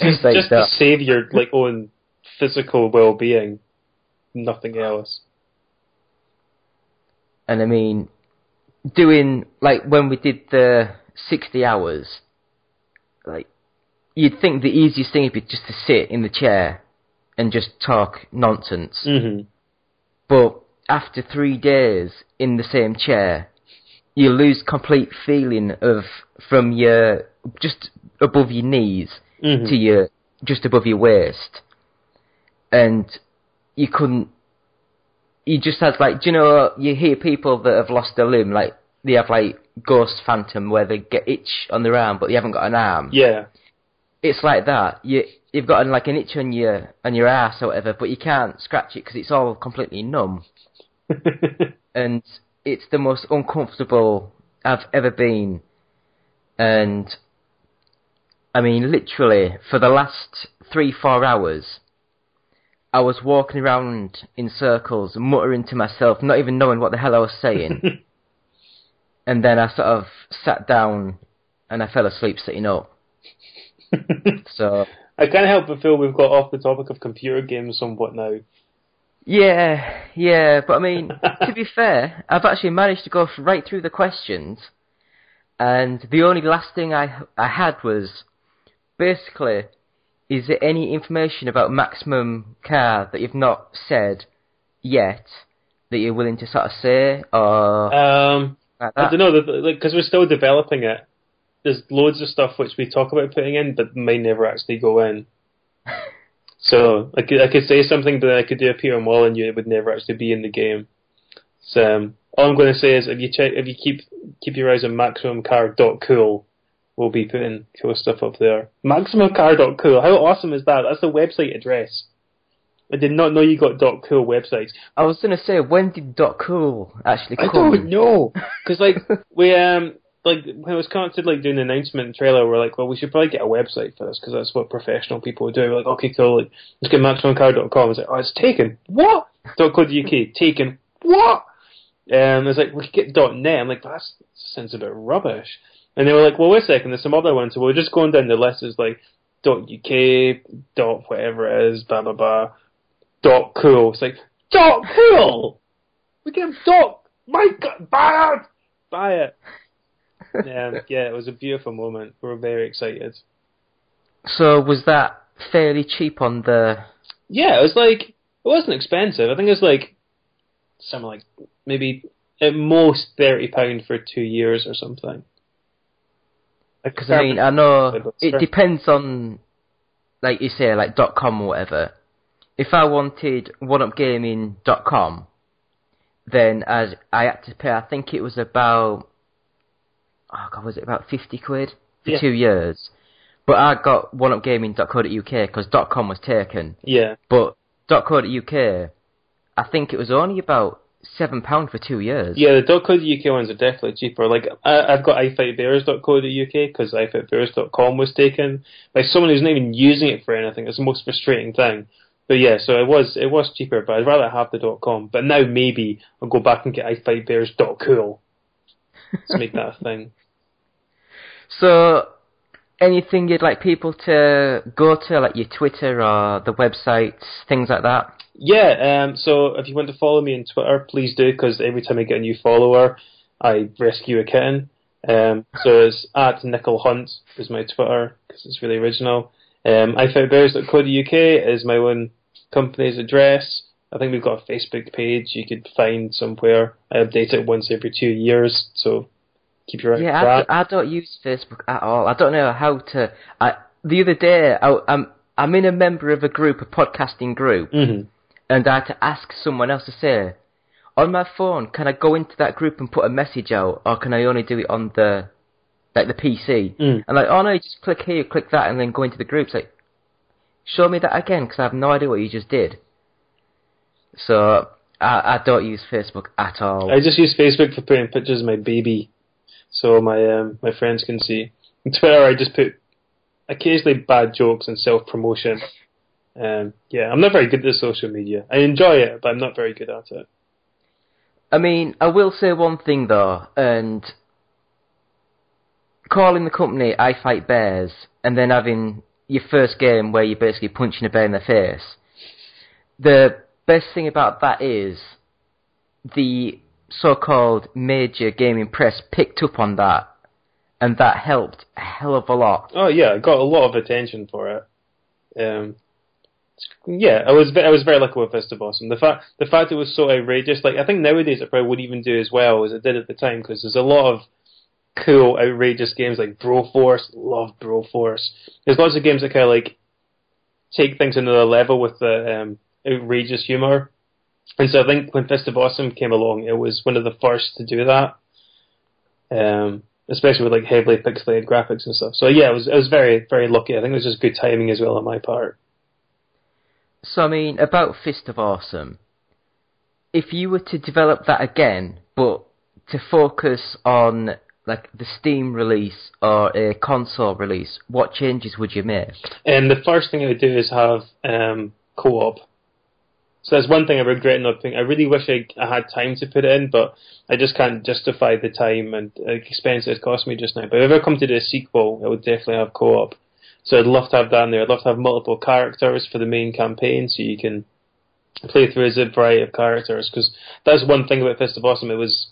Just like Just to save your like own physical well being. Nothing else. And I mean, doing like when we did the sixty hours, like you'd think the easiest thing would be just to sit in the chair and just talk nonsense. hmm But after three days in the same chair, you lose complete feeling of from your just above your knees hmm to your just above your waist, and you couldn't. You just had like, do you know? You hear people that have lost a limb, like they have like ghost phantom where they get itch on their arm, but they haven't got an arm. Yeah. It's like that. You you've got like an itch on your on your ass or whatever, but you can't scratch it because it's all completely numb, and it's the most uncomfortable I've ever been. And I mean, literally, for the last three, four hours, I was walking around in circles, muttering to myself, not even knowing what the hell I was saying. and then I sort of sat down and I fell asleep sitting up. So, I can't help but feel we've got off the topic of computer games somewhat now. yeah, yeah, but I mean, to be fair, I've actually managed to go right through the questions, and the only last thing I I had was basically, is there any information about Maximum Car that you've not said yet that you're willing to sort of say, or Um, like I don't know, because like, we're still developing it. There's loads of stuff which we talk about putting in, but may never actually go in. So I could I could say something, but then I could do a Peter Molyneux, it would never actually be in the game. So um, all I'm going to say is if you check, if you keep keep your eyes on MaximumCar.cool, we'll be putting cool stuff up there. MaximumCar.cool, how awesome is that? That's the website address. I did not know you got dot .cool websites. I was gonna say, when did Dot Cool actually I don't know, because like we um like when coming to like doing the announcement and trailer, we're like, well, we should probably get a website for this because that's what professional people do. We're like, okay, cool, like let's get maximumcar.com. It's like, oh, it's taken. What? .co.uk taken. What? Um, it's like we could get .net. I'm like, that sounds a bit rubbish. And they were like, well, wait a second, there's some other ones. So we're just going down the list. It's like dot .uk, dot whatever it is, blah blah blah, dot cool. It's like dot cool. We get dot. My God, buy it, buy it. yeah, yeah, it was a beautiful moment. We were very excited. So was that fairly cheap on the? Yeah, it was like it wasn't expensive. I think it was like something like maybe at most thirty pound for two years or something. Because I mean, I know it depends on, like you say, like dot com or whatever. If I wanted oneupgaming.com, then I I had to pay. I think it was about, oh god, was it about fifty quid for Yeah. two years, but I got oneupgaming.co.uk because .com was taken. Yeah. But .co.uk, I think it was only about seven pound for two years. Yeah, the .co.uk ones are definitely cheaper. Like I, I've got ifightbears.co.uk because ifightbears.com was taken by someone who's not even using it for anything. It's the most frustrating thing. But yeah, so it was it was cheaper, but I'd rather have the .com. But now maybe I'll go back and get ifightbears.cool. Let's make that a thing. So, anything you'd like people to go to, like your Twitter or the websites, things like that? Yeah, um, so if you want to follow me on Twitter, please do, because every time I get a new follower, I rescue a kitten. Um, so it's at Nicoll Hunt is my Twitter, because it's really original. Um, iFightBears.co.uk is my own company's address. I think we've got a Facebook page you could find somewhere. I update it once every two years, so keep your eye Yeah, I, that. I don't use Facebook at all. I don't know how to. I the other day, I, I'm I'm in a member of a group, a podcasting group, Mhm. And I had to ask someone else to say, on my phone, can I go into that group and put a message out, or can I only do it on the like the PC? Mm. And like, oh no, you just click here, click that, and then go into the group. Like, show me that again, because I have no idea what you just did. So I, I don't use Facebook at all. I just use Facebook for putting pictures of my baby, so my um, my friends can see. On Twitter, I just put occasionally bad jokes and self promotion. Um, yeah, I'm not very good at social media. I enjoy it, but I'm not very good at it. I mean, I will say one thing though, and calling the company I Fight Bears and then having your first game where you're basically punching a bear in the face. The best thing about that is the so-called major gaming press picked up on that, and that helped a hell of a lot. Oh yeah, I got a lot of attention for it. Um, yeah, I was I was very lucky with of Awesome. The fact the fact it was so outrageous, like I think nowadays it probably wouldn't even do as well as it did at the time because there's a lot of cool, outrageous games like Broforce. Love Broforce. There's lots of games that kind of like take things another level with the um, outrageous humor. And so I think when of Awesome came along, it was one of the first to do that. Um, especially with like heavily pixelated graphics and stuff. So yeah, it was it was very very lucky. I think it was just good timing as well on my part. So I mean, about Fist of Awesome, if you were to develop that again, but to focus on like the Steam release or a console release, what changes would you make? And the first thing I would do is have um, co-op. So that's one thing I regret not putting. I really wish I, I had time to put it in, but I just can't justify the time and uh, expense it cost me just now. But if I come to do a sequel, I would definitely have co-op. So I'd love to have that in there. I'd love to have multiple characters for the main campaign, so you can play through as a variety of characters. Because that's one thing about Fist of Awesome. It was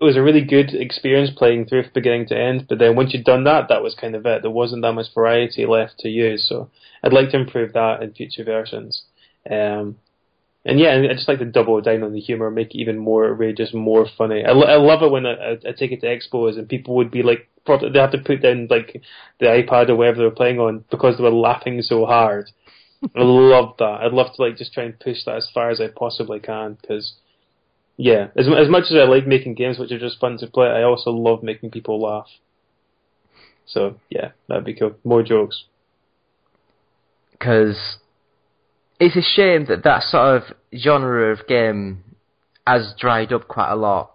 it was a really good experience playing through from beginning to end. But then once you'd done that, that was kind of it. There wasn't that much variety left to use. So I'd like to improve that in future versions. Um, and yeah, I just like to double down on the humor, make it even more outrageous, more funny. I, lo- I love it when I, I take it to expos and people would be like, probably they had to put down like the iPad or whatever they were playing on because they were laughing so hard. I love that. I'd love to like just try and push that as far as I possibly can because yeah, as as much as I like making games which are just fun to play, I also love making people laugh. So yeah, that'd be cool. More jokes. Because it's a shame that that sort of genre of game has dried up quite a lot.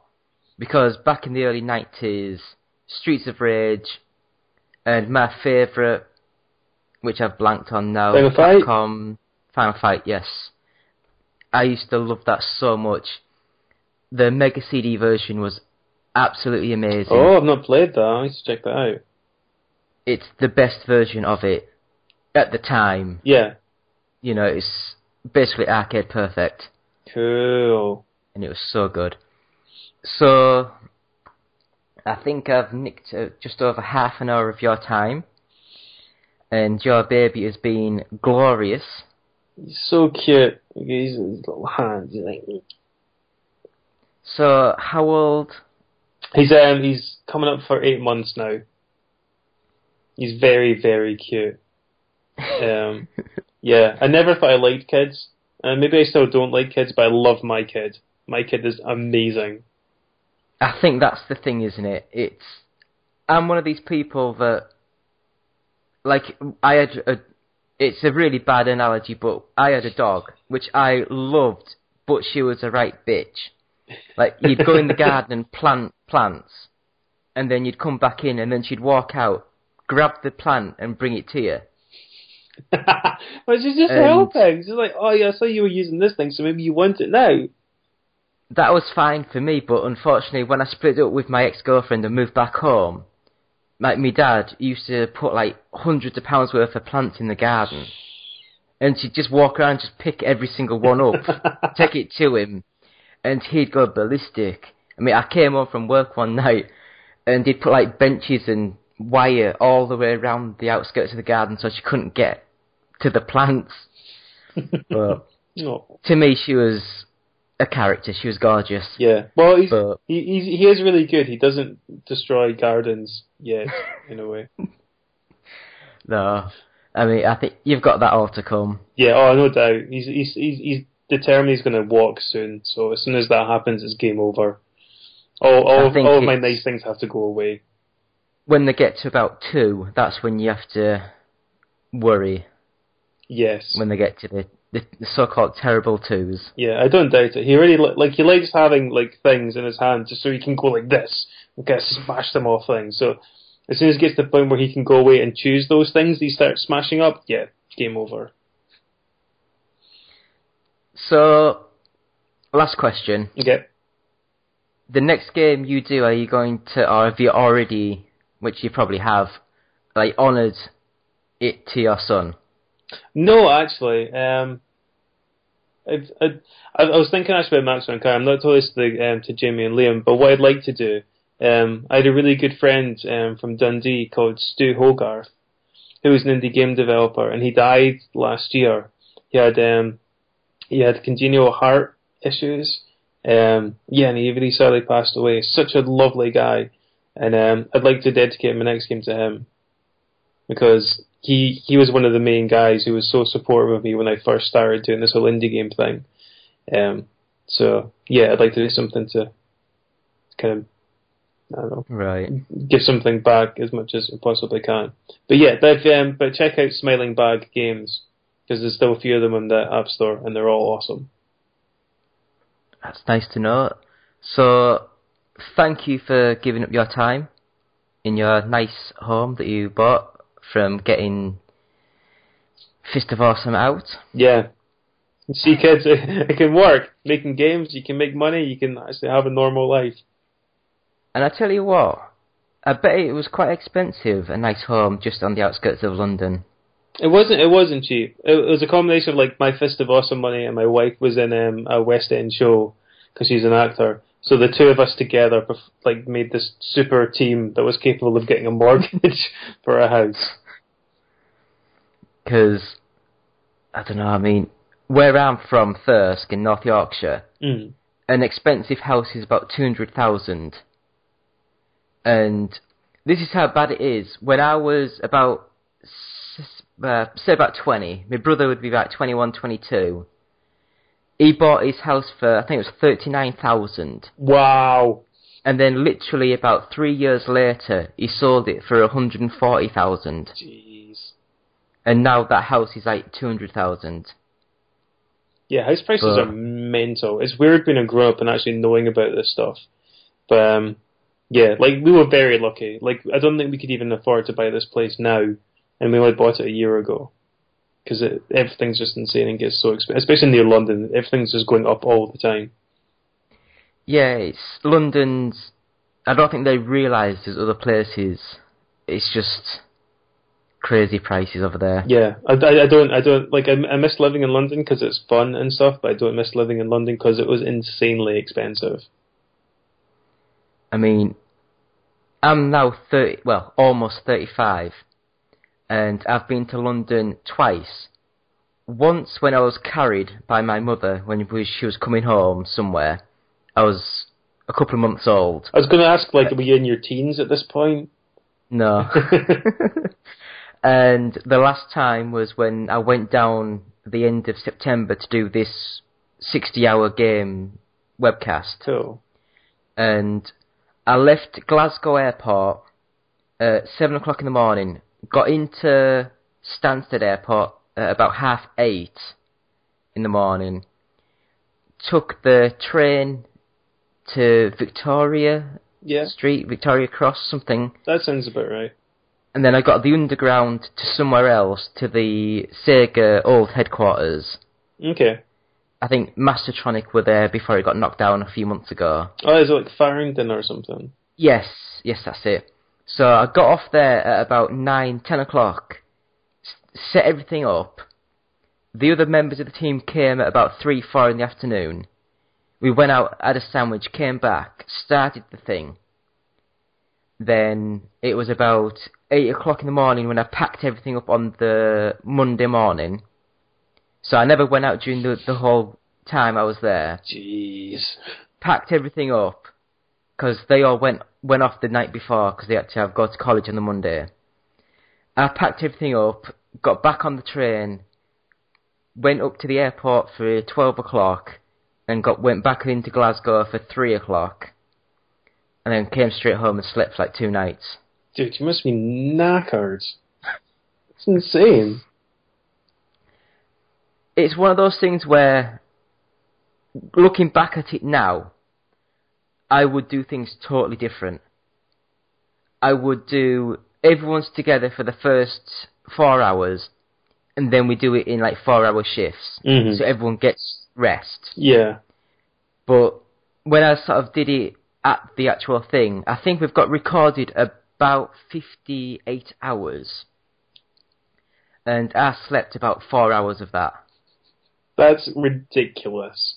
Because back in the early 90s, Streets of Rage, and my favourite, which I've blanked on now, Final Fight? Capcom, Final Fight, yes. I used to love that so much. The Mega CD version was absolutely amazing. Oh, I've not played that. I need to check that out. It's the best version of it at the time. Yeah, You know, it's basically arcade perfect. cool. and it was so good. So, I think I've nicked uh, just over half an hour of your time, and your baby has been glorious. He's so cute. He's his little hands. He's like So, how old? he's um he's coming up for eight months now. He's very very cute. Um, yeah, I never thought I liked kids. Uh, maybe I still don't like kids, but I love my kid. My kid is amazing. I think that's the thing, isn't it? It's I'm one of these people that, like, I had a. It's a really bad analogy, but I had a dog which I loved, but she was a right bitch. Like you'd go in the garden and plant plants, and then you'd come back in, and then she'd walk out, grab the plant, and bring it to you. but she's just And- helping. She's like, oh yeah, I saw you were using this thing, so maybe you want it now. That was fine for me, but unfortunately, when I split up with my ex-girlfriend and moved back home, like my dad used to put like hundreds of pounds worth of plants in the garden, and she'd just walk around, just pick every single one up, take it to him, and he'd go ballistic. I mean, I came home from work one night, and he'd put like benches and wire all the way around the outskirts of the garden, so she couldn't get to the plants. but to me, she was a character. She was gorgeous. Yeah. Well, he's, But- he he's, he is really good. He doesn't destroy gardens yet, in a way. No, I mean, I think you've got that all to come. Yeah. Oh, no doubt. He's he's he's, he's determined he's going to walk soon. So as soon as that happens, it's game over. All all all of my nice things have to go away. When they get to about two, that's when you have to worry. Yes. When they get to the the, the so-called terrible twos. Yeah, I don't doubt it. He really li- like he likes having like things in his hand just so he can go like this and kind of smash them off things. So as soon as he gets to the point where he can go away and choose those things, he starts smashing up. Yeah, game over. So, last question: Okay. the next game you do, are you going to, or have you already, which you probably have, like honoured it to your son? No, actually, um, I, I, I was thinking actually about Maxwell and Kai. I'm not this to, the, um, to Jamie and Liam, but what I'd like to do, um, I had a really good friend um, from Dundee called Stu Hogarth, who was an indie game developer, and he died last year. He had um, he had congenital heart issues. Um, yeah, and he really sadly passed away. Such a lovely guy, and um, I'd like to dedicate my next game to him because he he was one of the main guys who was so supportive of me when I first started doing this whole indie game thing. Um, so yeah, I'd like to do something to kind of I don't know Right. give something back as much as I possibly can. But yeah, but, um, but check out Smiling Bag Games because there's still a few of them in the App Store and they're all awesome. That's nice to know. So, thank you for giving up your time in your nice home that you bought from getting Fist of Awesome out. Yeah. See, kids, it, it can work. Making games, you can make money, you can actually have a normal life. And I tell you what, I bet it was quite expensive, a nice home just on the outskirts of London. It wasn't. It wasn't cheap. It, it was a combination of like my fist of awesome money, and my wife was in um, a West End show because she's an actor. So the two of us together, like, made this super team that was capable of getting a mortgage for a house. Because, I don't know, I mean, where I'm from, Thirsk in North Yorkshire, Mm. an expensive house is about 200,000. And this is how bad it is. When I was about, uh, say about 20, my brother would be about 21, 22. He bought his house for, I think it was 39,000. Wow. And then literally about three years later, he sold it for 140,000. Jeez. And now that house is like 200,000. Yeah, house prices But- are mental. It's weird being a grown up and actually knowing about this stuff. But um, yeah, like we were very lucky. Like I don't think we could even afford to buy this place now, and we only bought it a year ago. Because everything's just insane and gets so expensive, especially near London. Everything's just going up all the time. Yeah, it's London's. I don't think they realise there's other places. It's just crazy prices over there. Yeah, I, I, don't, I don't like. I, I miss living in London because it's fun and stuff, but I don't miss living in London because it was insanely expensive. I mean, I'm now 30, well, almost 35, and I've been to London twice. Once when I was carried by my mother when she was coming home somewhere. I was a couple of months old. I was going to ask, like, uh, were you in your teens at this point? No. and the last time was when I went down the end of September to do this 60 hour game webcast. Cool. And I left Glasgow Airport at seven o'clock in the morning. Got into Stansted Airport at about half eight in the morning. Took the train to Victoria Yeah, Street, Victoria Cross, something, that sounds about right. and then I got the underground to somewhere else to the Sega old headquarters. Okay. I think Mastertronic were there before it got knocked down a few months ago. Oh, is it like Farringdon or something? Yes, yes, that's it. So I got off there at about nine, ten o'clock, set everything up. The other members of the team came at about three, four in the afternoon. We went out, had a sandwich, came back, started the thing. Then it was about eight o'clock in the morning when I packed everything up on the Monday morning. So I never went out during the, the whole time I was there Jeez. packed everything up because they all went went off the night before because they had to have go to college on the Monday. I packed everything up, got back on the train, went up to the airport for twelve o'clock, and got went back into Glasgow for three o'clock, and then came straight home and slept for like two nights. Dude, you must be knackered. It's insane. It's one of those things where, looking back at it now, I would do things totally different. I would do everyone's together for the first four hours, and then we do it in like four hour shifts, Mhm. so everyone gets rest. Yeah. But when I sort of did it at the actual thing, I think we've got recorded about 58 hours. And I slept about four hours of that. That's ridiculous.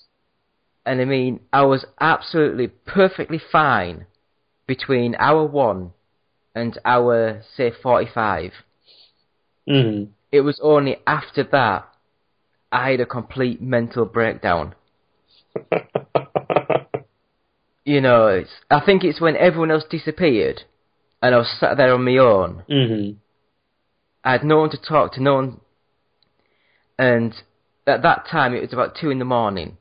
And I mean, I was absolutely perfectly fine between hour one and hour, say, 45. hmm It was only after that I had a complete mental breakdown. You know, it's, I think it's when everyone else disappeared and I was sat there on my own. hmm I had no one to talk to, no one. And at that time, it was about two in the morning.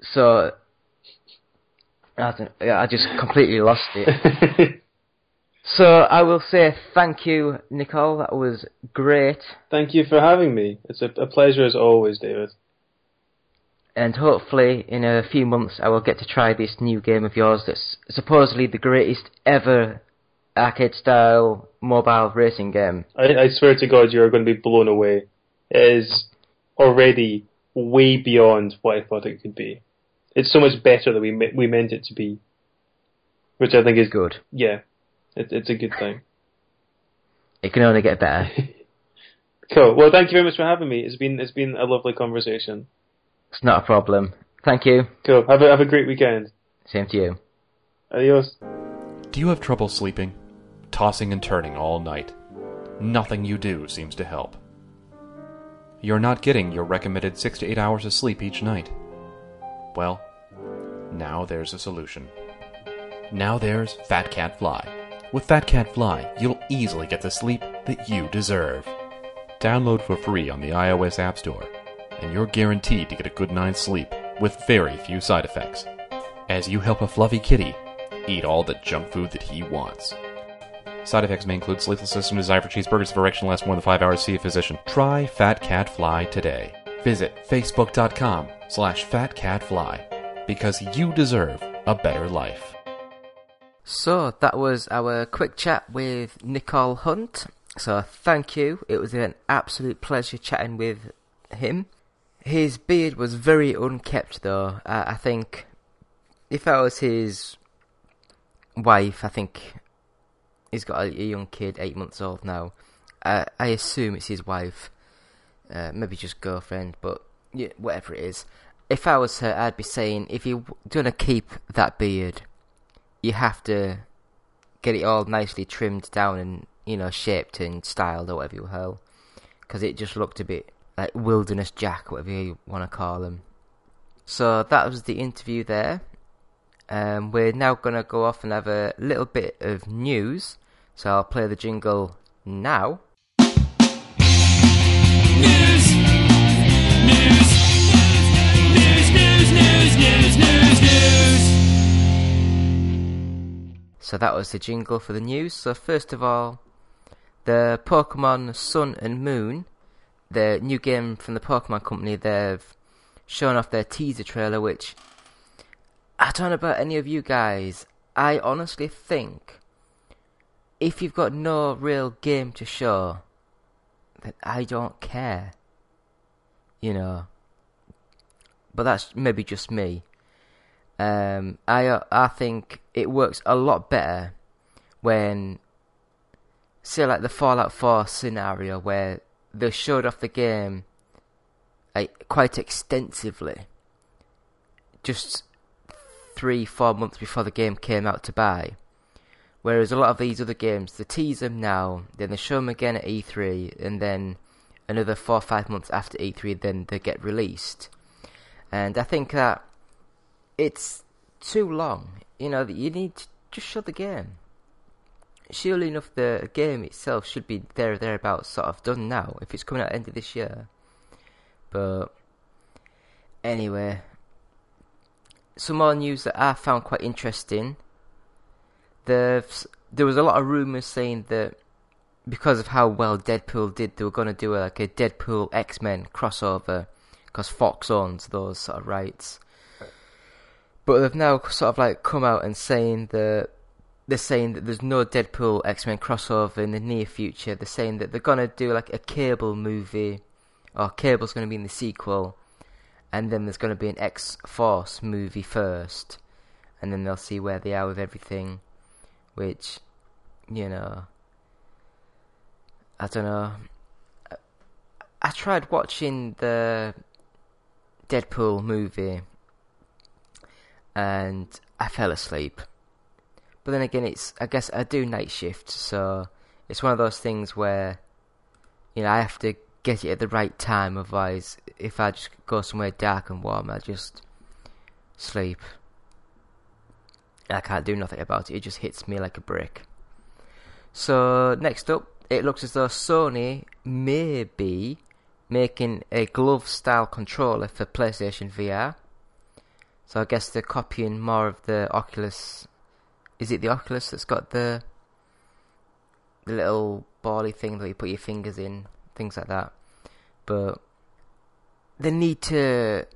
So, I, don't, yeah, I just completely lost it. So I will say thank you, Nicoll. That was great, Thank you for having me. It's a, a pleasure as always, David. and hopefully in a few months I will get to try this new game of yours. That's supposedly the greatest ever arcade-style mobile racing game. I, I swear to God, you're going to be blown away. It is already way beyond what I thought it could be. It's so much better than we me- we meant it to be, which I think is Good. Yeah, it, it's a good thing. It can only get better. Cool. Well, thank you very much for having me. It's been it's been a lovely conversation. it's not a problem. Thank you. Cool. Have a have a great weekend. Same to you. Adios. Do you have trouble sleeping? Tossing and turning all night. Nothing you do seems to help. You're not getting your recommended 6 to 8 hours of sleep each night. Well, now there's a solution. Now there's Fat Cat Fly. With Fat Cat Fly, you'll easily get the sleep that you deserve. Download for free on the iOS App Store, and you're guaranteed to get a good night's sleep with very few side effects. As you help a fluffy kitty eat all the junk food that he wants. Side effects may include sleeplessness and desire for cheeseburgers if erection lasts more than five hours. See a physician. Try Fat Cat Fly today. Visit facebook.com slash fatcatfly because you deserve a better life. So that was our quick chat with Nicoll Hunt. So thank you. It was an absolute pleasure chatting with him. His beard was very unkept though. Uh, I think if I was his wife, I think he's got a, a young kid, eight months old now. Uh, I assume it's his wife, uh, maybe just girlfriend, but yeah, whatever it is. If I was her, I'd be saying, if you're gonna keep that beard, you have to get it all nicely trimmed down and you know shaped and styled or whatever you hell, because it just looked a bit like wilderness Jack, whatever you want to call him. So that was the interview there. Um, we're now gonna go off and have a little bit of news. So I'll play the jingle now. So that was the jingle for the news. So first of all, the Pokemon Sun and Moon, the new game from the Pokemon Company, they've shown off their teaser trailer, which I don't know about any of you guys. I honestly think if you've got no real game to show, then I don't care. You know. But that's maybe just me. Um, I I think it works a lot better when, say, like the Fallout 4 scenario where they showed off the game like quite extensively, just three four months before the game came out to buy. Whereas a lot of these other games, they tease them now, then they show them again at E3, and then another four or five months after E3, then they get released. And I think that it's too long. You know, you need to just show the game. Surely enough, the game itself should be there thereabouts, sort of done now. If it's coming out end of this year, but anyway, some more news that I found quite interesting. The there was a lot of rumors saying that because of how well Deadpool did, they were going to do a, like a Deadpool X Men crossover because Fox owns those sort of rights. But they've now sort of like come out and saying that they're saying that there's no Deadpool X Men crossover in the near future. They're saying that they're gonna do like a Cable movie, or Cable's gonna be in the sequel, and then there's gonna be an X Force movie first, and then they'll see where they are with everything. Which, you know, I don't know. I tried watching the Deadpool movie and I fell asleep. But then again, it's I guess I do night shift, so it's one of those things where you know I have to get it at the right time. Otherwise, if I just go somewhere dark and warm, I just sleep. I can't do nothing about it. It just hits me like a brick. So next up, it looks as though Sony may be making a glove-style controller for PlayStation VR. So I guess they're copying more of the Oculus. Is it the Oculus that's got the the little bally thing that you put your fingers in, things like that? But they need to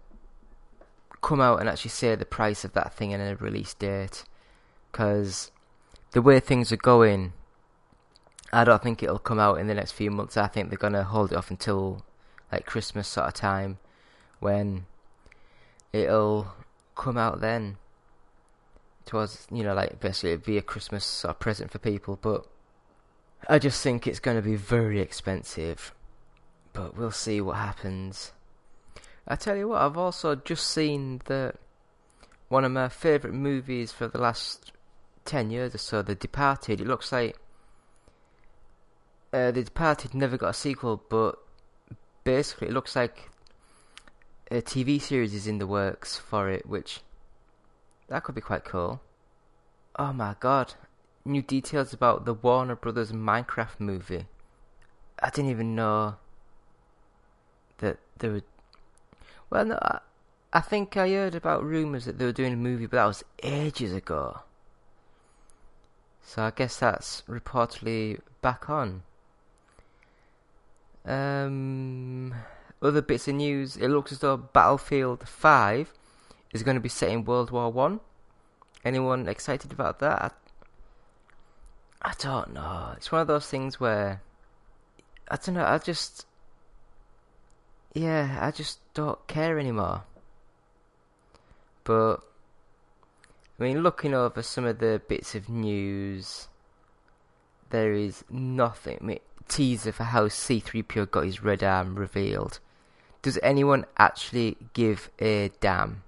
come out and actually say the price of that thing and a release date, because the way things are going, I don't think it'll come out in the next few months. I think they're gonna hold it off until like Christmas sort of time, when it'll come out then. It was, you know, like basically it'd be a Christmas present for people, but I just think it's going to be very expensive. But we'll see what happens. I tell you what, I've also just seen that one of my favourite movies for the last 10 years or so, The Departed. It looks like uh, The Departed never got a sequel, but basically it looks like a TV series is in the works for it, which that could be quite cool. Oh my god, new details about the Warner Brothers Minecraft movie. I didn't even know that there were. Well, no, I, I think I heard about rumours that they were doing a movie, but that was ages ago. So I guess that's reportedly back on. Um, other bits of news, it looks as though Battlefield 5 is going to be set in World War 1. Anyone excited about that? I, I don't know. It's one of those things where I don't know, I just yeah, I just don't care anymore. But I mean, looking over some of the bits of news, there is nothing. I mean, teaser for how C3PO got his red arm revealed does anyone actually give a damn?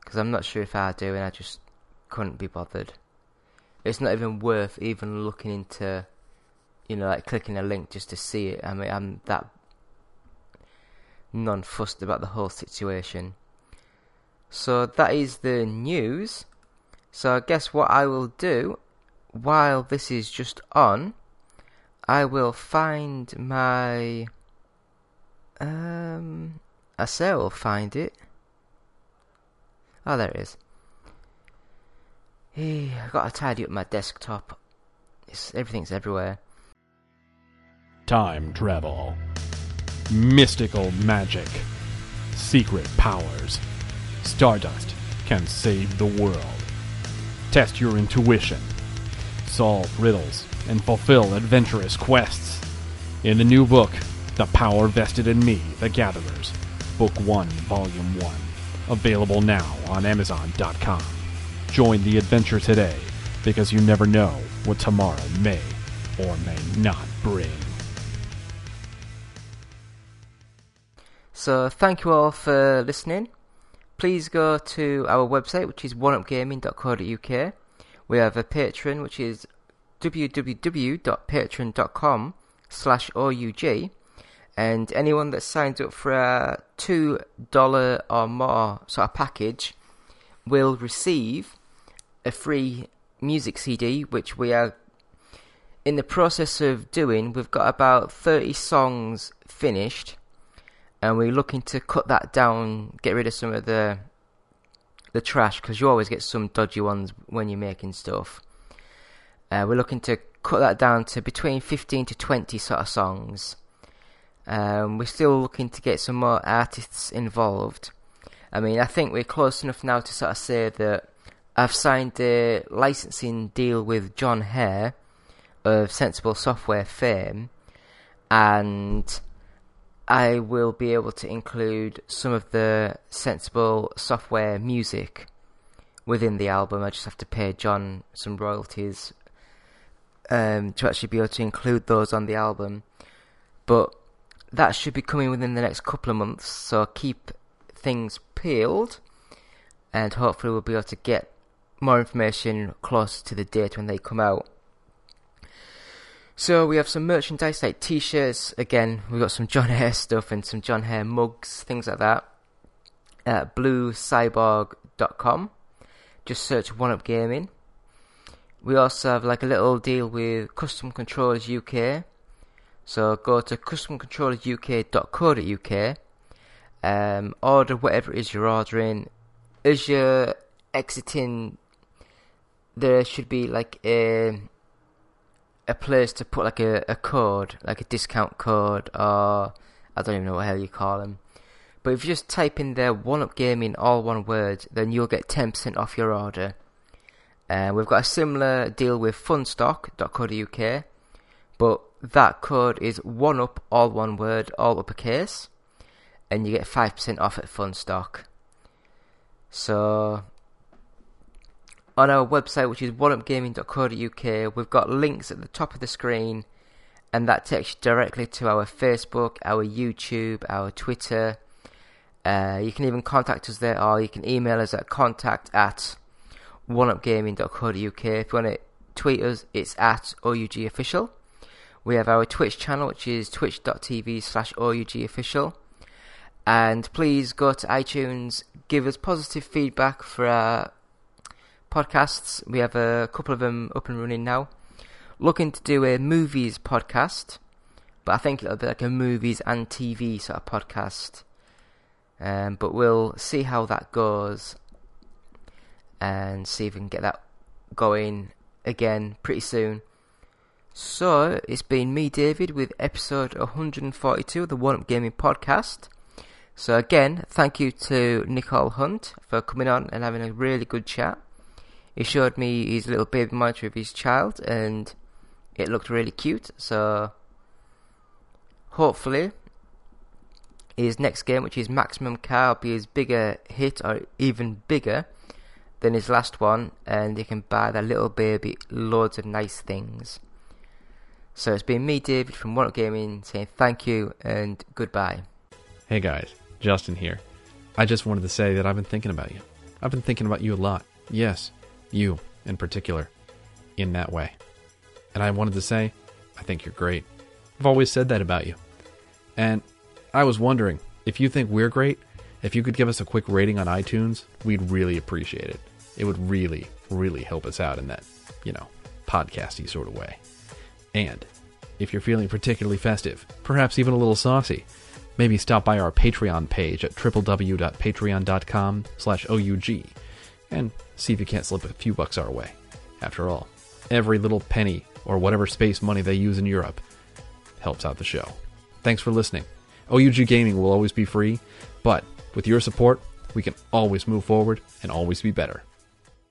Because I'm not sure if I do, and I just couldn't be bothered. It's not even worth even looking into, you know, like clicking a link just to see it. I mean, I'm that non-fussed about the whole situation. So that is the news. So I guess what I will do, while this is just on, I will find my um, I say I'll find it. Oh, there it is. Eh, I gotta tidy up my desktop. It's, everything's everywhere. Time travel. Mystical magic. Secret powers. Stardust can save the world. Test your intuition. Solve riddles and fulfill adventurous quests. In the new book, The Power Vested in Me, The Gatherers, Book 1, Volume 1. Available now on Amazon.com. Join the adventure today because you never know what tomorrow may or may not bring. So thank you all for listening. Please go to our website, which is oneupgaming.co.uk. We have a Patreon, which is www.patreon.com slash OUG. And anyone that signs up for a $2 or more sort of package will receive a free music CD, which we are in the process of doing. We've got about 30 songs finished and we're looking to cut that down, get rid of some of the the trash because you always get some dodgy ones when you're making stuff. Uh, we're looking to cut that down to between 15 to 20 sort of songs. Um, we're still looking to get some more artists involved. I mean, I think we're close enough now to sort of say that I've signed a licensing deal with Jon Hare of Sensible Software fame, and I will be able to include some of the Sensible Software music within the album. I just have to pay Jon some royalties um, to actually be able to include those on the album. But that should be coming within the next couple of months, so keep things peeled, and hopefully we'll be able to get more information close to the date when they come out. So we have some merchandise like t-shirts. Again, we've got some Jon Hare stuff and some Jon Hare mugs, things like that. At bluecyborg.com. Just search One Up Gaming. We also have like a little deal with Custom Controllers UK. So go to customcontrolleruk.co.uk. Um, order whatever it is you're ordering. As you're exiting, there should be like a a place to put like a, a code, like a discount code, or I don't even know what hell you call them. But if you just type in there "One Up Gaming" all one word, then you'll get ten percent off your order. Uh, we've got a similar deal with Funstock.co.uk, but that code is "One Up" all one word, all uppercase, and you get five percent off at Funstock. So on our website, which is oneupgaming.co.uk, we've got links at the top of the screen, and that takes you directly to our Facebook, our YouTube, our Twitter. Uh, you can even contact us there, or you can email us at contact at oneupgaming.co.uk. If you want to tweet us, it's at OUGofficial. We have our Twitch channel, which is twitch.tv slash OUGofficial. And please go to iTunes, give us positive feedback for our podcasts. We have a couple of them up and running now. Looking to do a movies podcast, but I think it'll be like a movies and TV sort of podcast. Um, but we'll see how that goes and see if we can get that going again pretty soon. So, it's been me, David, with episode 142 of the One Up Gaming Podcast. So, again, thank you to Nicoll Hunt for coming on and having a really good chat. He showed me his little baby monitor of his child, and it looked really cute. So, hopefully, his next game, which is Maximum Car, will be his bigger hit or even bigger than his last one, and he can buy that little baby loads of nice things. So it's been me, David from One Gaming, saying thank you and goodbye. Hey guys, Justin here. I just wanted to say that I've been thinking about you. I've been thinking about you a lot. Yes, you in particular, in that way. And I wanted to say, I think you're great. I've always said that about you. And I was wondering if you think we're great, if you could give us a quick rating on iTunes, we'd really appreciate it. It would really, really help us out in that, you know, podcasty sort of way. And if you're feeling particularly festive, perhaps even a little saucy, maybe stop by our Patreon page at www.patreon.com slash OUG and see if you can't slip a few bucks our way. After all, every little penny or whatever space money they use in Europe helps out the show. Thanks for listening. OUG Gaming will always be free, but with your support, we can always move forward and always be better.